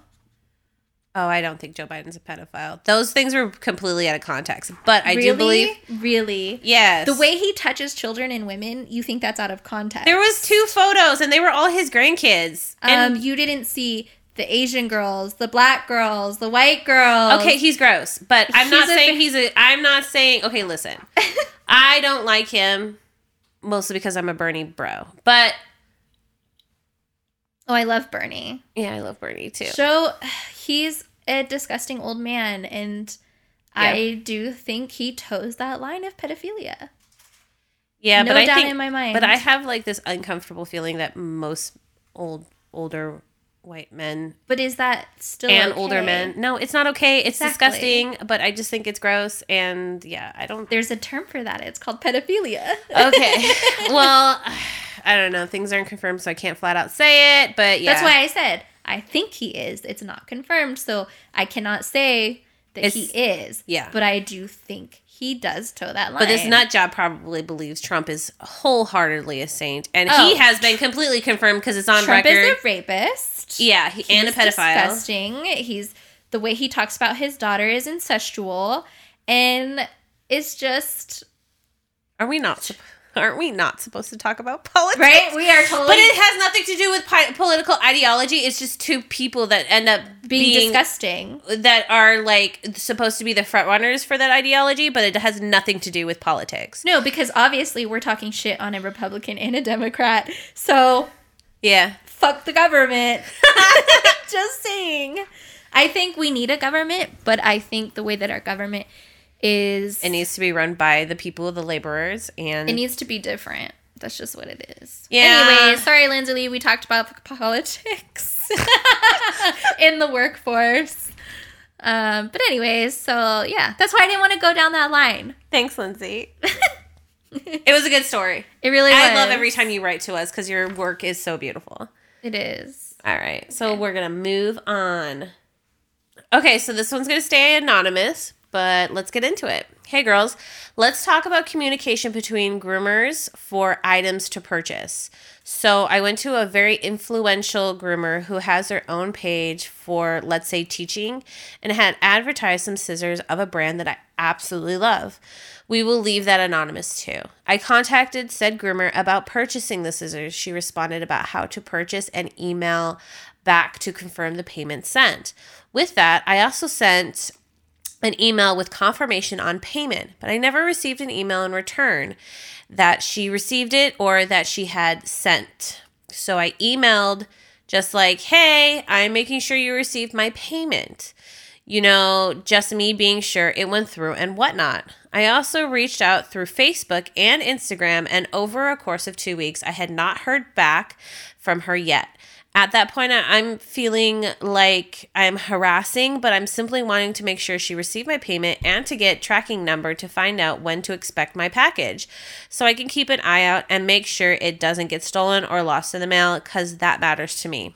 Oh, I don't think Joe Biden's a pedophile. Those things were completely out of context. But I really? do believe, really. yes, The way he touches children and women, you think that's out of context. there was two photos, and they were all his grandkids. And Um, you didn't see the Asian girls, the black girls, the white girls. Okay, he's gross, but I'm not He's a saying he's a. I'm not saying. Okay, listen, I don't like him mostly because I'm a Bernie bro. But Oh, I love Bernie. yeah, I love Bernie too. So he's a disgusting old man, and I do think he toes that line of pedophilia. Yeah, no but I doubt think, in my mind. but I have like this uncomfortable feeling that most old, older white men But is that still and okay? older men. No, it's not okay. It's Exactly. disgusting. But I just think it's gross, and yeah, I don't. There's a term for that. It's called pedophilia. Okay, well, I don't know. Things aren't confirmed, so I can't flat out say it. But yeah, That's why I said I think he is. It's not confirmed, so I cannot say that he is. yeah. But I do think he does toe that line. But this nut job probably believes Trump is wholeheartedly a saint, and Oh. he has been completely confirmed because it's on Trump record. Trump is a rapist. yeah, he, and a pedophile. Disgusting. He's the way he talks about his daughter is incestual, and it's just Are we not? aren't we not supposed to talk about politics? Right? We are totally But it has nothing to do with pi- political ideology. It's just two people that end up being, being, disgusting. that are like supposed to be the front runners for that ideology, but it has nothing to do with politics. No, because obviously we're talking shit on a Republican and a Democrat. So Yeah. fuck the government. Just saying. I think we need a government, but I think the way that our government is It needs to be run by the people, the laborers, and it needs to be different. That's just what it is. Yeah. Anyway, sorry, Lindsay Lee. We talked about politics in the workforce. Um, but anyways, so yeah, that's why I didn't want to go down that line. thanks, Lindsay. it was a good story. It really was I love every time you write to us because your work is so beautiful. It is. All right, so we're gonna move on. Okay, so this one's gonna stay anonymous, but let's get into it. Hey, girls, let's talk about communication between groomers for items to purchase. So, I went to a very influential groomer who has their own page for, let's say, teaching and had advertised some scissors of a brand that I absolutely love. We will leave that anonymous too. I contacted said groomer about purchasing the scissors. She responded about how to purchase and email back to confirm the payment sent. With that, I also sent an email with confirmation on payment, but I never received an email in return that she received it or that she had sent. So I emailed just like, hey, I'm making sure you received my payment. You know, just me being sure it went through and whatnot. I also reached out through Facebook and Instagram, and over a course of two weeks, I had not heard back from her yet. At that point, I- I'm feeling like I'm harassing, but I'm simply wanting to make sure she received my payment and to get tracking number to find out when to expect my package so I can keep an eye out and make sure it doesn't get stolen or lost in the mail because that matters to me.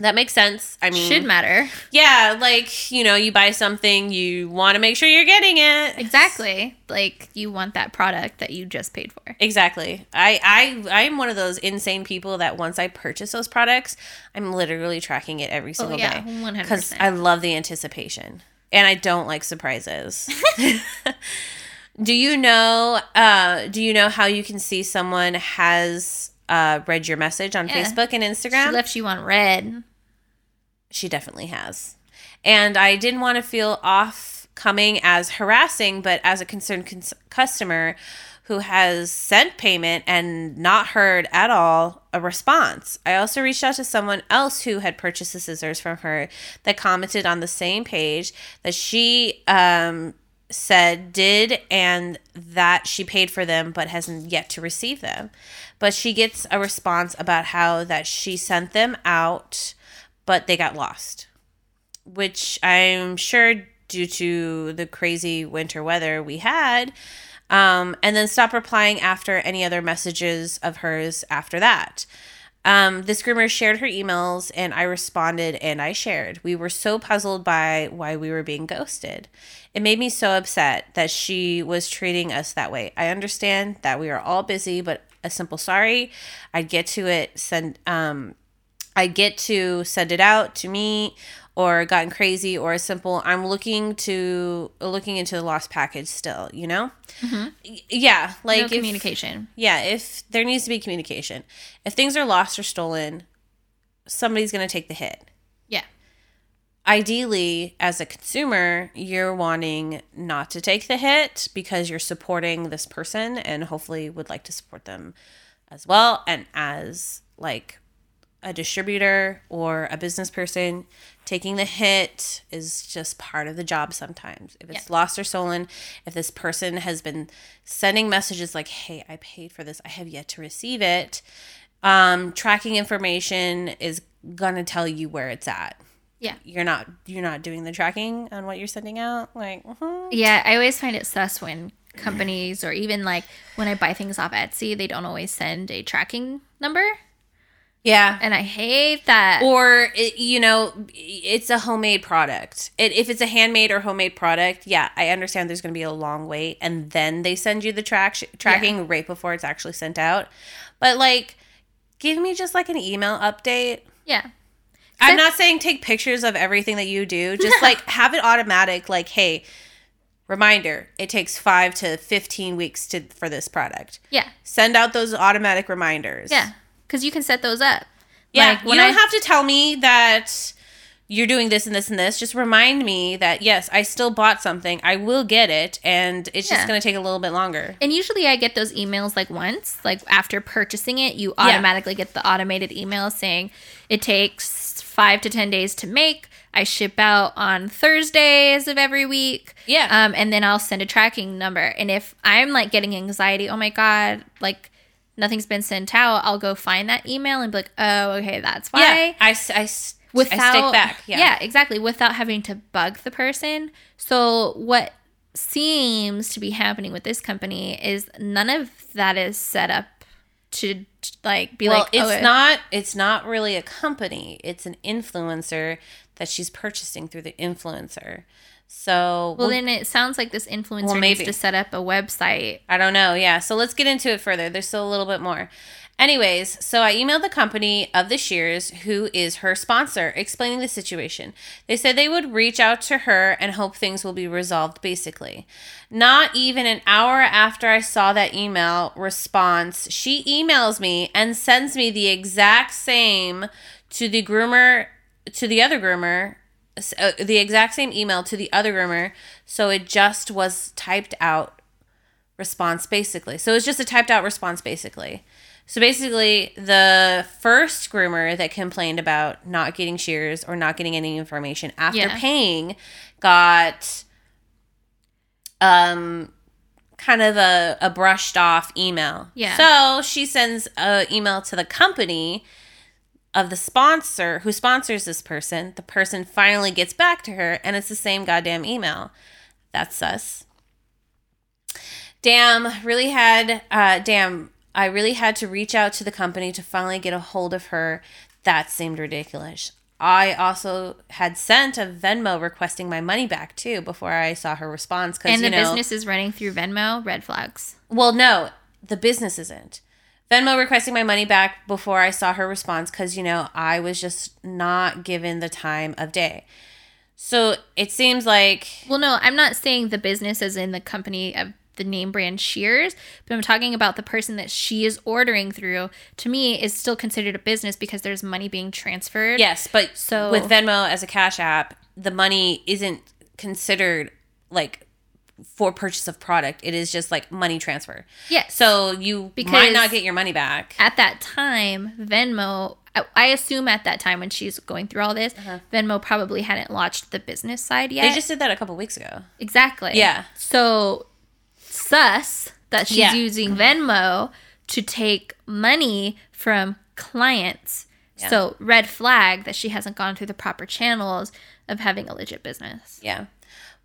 That makes sense. I mean, Should matter. yeah, like, you know, you buy something, you want to make sure you're getting it. Exactly. Like you want that product that you just paid for. Exactly. I I I'm one of those insane people that once I purchase those products, I'm literally tracking it every single Oh, yeah, day 100%. because I love the anticipation and I don't like surprises. do you know? Uh, do you know how you can see someone has uh, read your message on Yeah. Facebook and Instagram? She left you on red. She definitely has. And I didn't want to feel off coming as harassing, but as a concerned cons- customer who has sent payment and not heard at all a response. I also reached out to someone else who had purchased the scissors from her that commented on the same page that she um, said did and that she paid for them but hasn't yet to receive them. But she gets a response about how that she sent them out but they got lost, which I'm sure due to the crazy winter weather we had. Um, and then stop replying after any other messages of hers after that. Um, this groomer shared her emails and I responded and I shared. We were so puzzled by why we were being ghosted. It made me so upset that she was treating us that way. I understand that we are all busy, but a simple sorry, I'd get to it, send um I get to send it out to me or gotten crazy or a simple I'm looking to looking into the lost package still, you know? Y- Yeah, like no if- communication. yeah, if there needs to be communication. If things are lost or stolen, somebody's going to take the hit. Ideally, as a consumer, you're wanting not to take the hit because you're supporting this person and hopefully would like to support them as well. And as like a distributor or a business person, taking the hit is just part of the job sometimes. If it's lost or stolen, if this person has been sending messages like, hey, I paid for this, I have yet to receive it, um, tracking information is going to tell you where it's at. Yeah. You're not you're not doing the tracking on what you're sending out. Like, mhm. Yeah, I always find it sus when companies or even like when I buy things off Etsy, they don't always send a tracking number. yeah. And I hate that. or it, you know it's a homemade product it, if it's a handmade or homemade product yeah i understand there's going to be a long wait and then they send you the track tracking right before it's actually sent out but like give me just like an email update yeah. I'm not saying take pictures of everything that you do just like have it automatic like hey reminder, it takes 5 to 15 weeks to for this product. Yeah. Send out those automatic reminders. Yeah. Because you can set those up. Yeah, Like, you don't I- have to tell me that you're doing this and this and this. Just remind me that yes, I still bought something. I will get it, and it's Yeah. just going to take a little bit longer. And usually I get those emails like once, like after purchasing it, you Yeah. automatically get the automated email saying it takes five to 10 days to make. I ship out on Thursdays of every week. Yeah. Um, and then I'll send a tracking number. And if I'm like getting anxiety, oh my God, like nothing's been sent out, I'll go find that email and be like, oh, okay, that's why Yeah, I, I without I stick back. Yeah. exactly without having to bug the person so what seems to be happening with this company is none of that is set up to like be well, like oh, it's oh, not. It's not really a company. It's an influencer that she's purchasing through the influencer. So well we'll- then it sounds like this influencer Well, needs to set up a website I don't know. Yeah. So let's get into it further. There's still a little bit more. Anyways, so I emailed the company of the Shears, who is her sponsor, explaining the situation. They said they would reach out to her and hope things will be resolved, basically. Not even an hour after I saw that email response, she emails me and sends me the exact same to the groomer, to the other groomer, uh, the exact same email to the other groomer. So it just was typed out response basically. So it's just a typed out response basically. So basically, the first groomer that complained about not getting shears or not getting any information after Yeah. paying got um kind of a, a brushed off email. Yeah. So she sends an email to the company of the sponsor who sponsors this person. The person finally gets back to her and it's the same goddamn email. That's us damn really had uh damn i really had to reach out to the company to finally get a hold of her that seemed ridiculous i also had sent a venmo requesting my money back too before i saw her response because and you the know business is running through venmo red flags. Well no the business isn't. Venmo requesting my money back before i saw her response because you know i was just not given the time of day. So it seems like well no i'm not saying the business as in the company of the name brand shears but i'm talking about the person that she is ordering through to me is still considered a business because there's money being transferred Yes, but So- with Venmo as a cash app, the money isn't considered like for purchase of product. It is just like money transfer. yes So you because might not get your money back. at that time, Venmo, I, assume at that time when she's going through all this, Venmo probably hadn't launched the business side yet. Uh-huh. They just did that a couple weeks ago. exactly. Yeah. So sus that she's Yeah. using Venmo to take money from clients. Yeah. So red flag that she hasn't gone through the proper channels of having a legit business. Yeah.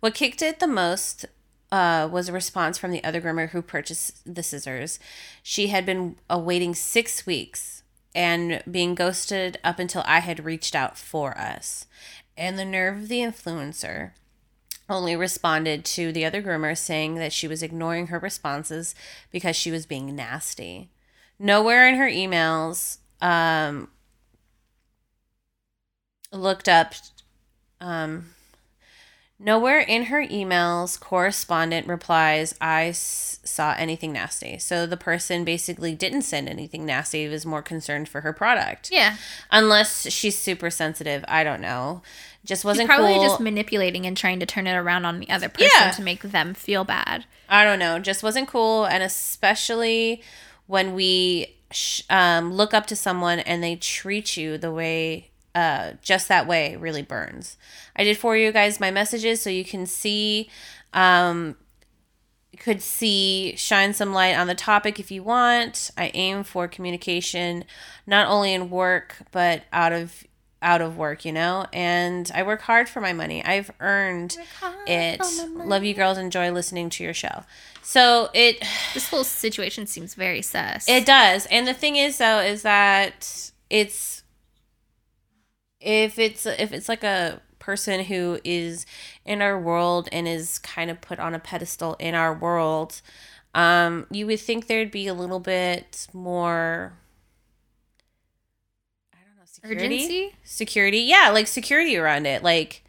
What kicked it the most uh, was a response from the other groomer who purchased the scissors. She had been awaiting six weeks and being ghosted up until I had reached out for us. And the nerve of the influencer only responded to the other groomer saying that she was ignoring her responses because she was being nasty. Nowhere in her emails um, looked up um, Nowhere in her emails, correspondent replies, I s- saw anything nasty. So the person basically didn't send anything nasty, was more concerned for her product. Yeah. Unless she's super sensitive. I don't know. Just wasn't probably cool. just manipulating and trying to turn it around on the other person Yeah. to make them feel bad. I don't know, just wasn't cool. And especially when we sh- um, look up to someone and they treat you the way, uh, just that way, really burns. I did for you guys my messages so you can see, um, could see, shine some light on the topic if you want. I aim for communication, not only in work but out of out of work, you know. And I work hard for my money. I've earned it. Love you girls. Enjoy listening to your show. So it This whole situation seems very sus. it does. And the thing is though is that it's if it's if it's like a person who is in our world and is kind of put on a pedestal in our world, um you would think there'd be a little bit more I don't know, security. urgency. Security. Yeah, like security around it. Like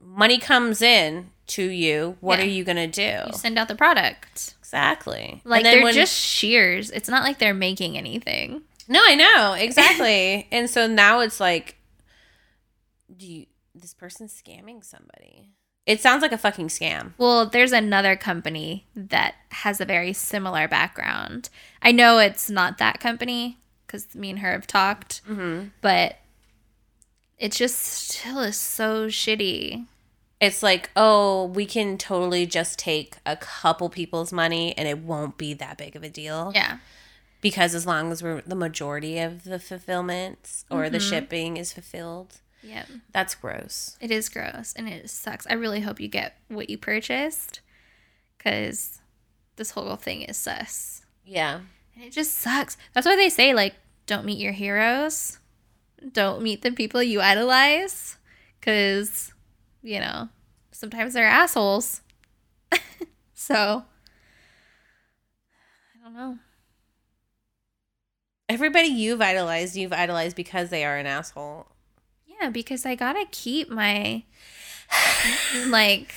money comes in to you, what Yeah. are you gonna do? You send out the product. Exactly. Like And then they're when- just shears. It's not like they're making anything. No, I know exactly. and so now it's like, do you? This person's scamming somebody. It sounds like a fucking scam. Well, there's another company that has a very similar background. I know it's not that company because me and her have talked, Mm-hmm. but it just still is so shitty. It's like, oh, we can totally just take a couple people's money and it won't be that big of a deal. Yeah. Because as long as we're the majority of the fulfillments or the Mm-hmm. shipping is fulfilled, Yeah. that's gross. It is gross and it sucks. I really hope you get what you purchased because this whole thing is sus. Yeah. And it just sucks. That's why they say, like, don't meet your heroes. Don't meet the people you idolize. Because, you know, sometimes they're assholes. so, I don't know. Everybody you've idolized, you've idolized because they are an asshole. Yeah, because I gotta keep my, like,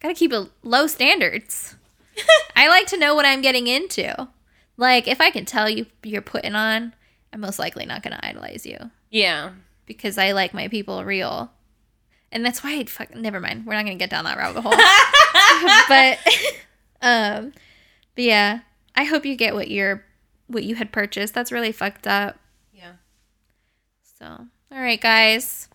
gotta keep a low standards. I like to know what I'm getting into. Like, if I can tell you you're putting on, I'm most likely not gonna idolize you. Yeah. because I like my people real. And that's why I fuck never mind. We're not gonna get down that rabbit hole. but um but yeah. I hope you get what you're what you had purchased. That's really fucked up. Yeah. So all right guys.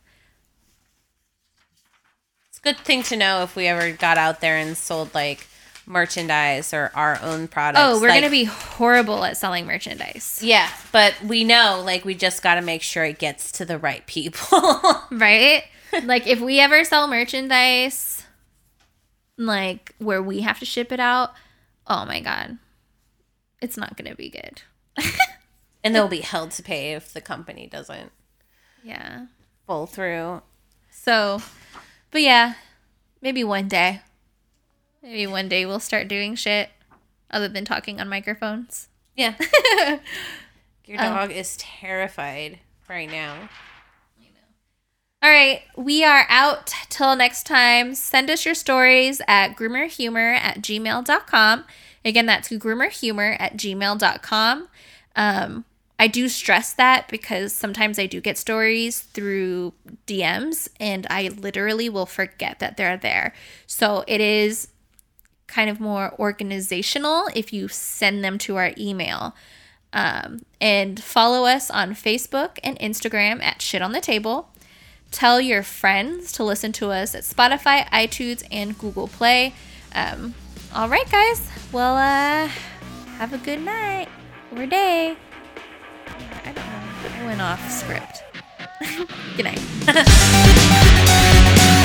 It's a good thing to know if we ever got out there and sold like merchandise or our own products. Oh, we're Like, gonna be horrible at selling merchandise. Yeah, but we know like we just got to make sure it gets to the right people. Right? like if we ever sell merchandise like where we have to ship it out, oh my god. It's not gonna be good. and they'll be held to pay if the company doesn't yeah. pull through. So, but yeah, maybe one day. Maybe one day we'll start doing shit other than talking on microphones. Yeah. Your um, dog is terrified right now. All right, we are out till next time. Send us your stories at groomerhumor at gmail.com. Again, that's groomerhumor at gmail.com. Um, I do stress that because sometimes I do get stories through DMs and I literally will forget that they're there. So it is kind of more organizational if you send them to our email. Um, and follow us on Facebook and Instagram at Shit on the Table. Tell your friends to listen to us at Spotify, iTunes, and Google Play. Um, all right, guys. Well, uh, have a good night or day. I don't know. I went off script. good night.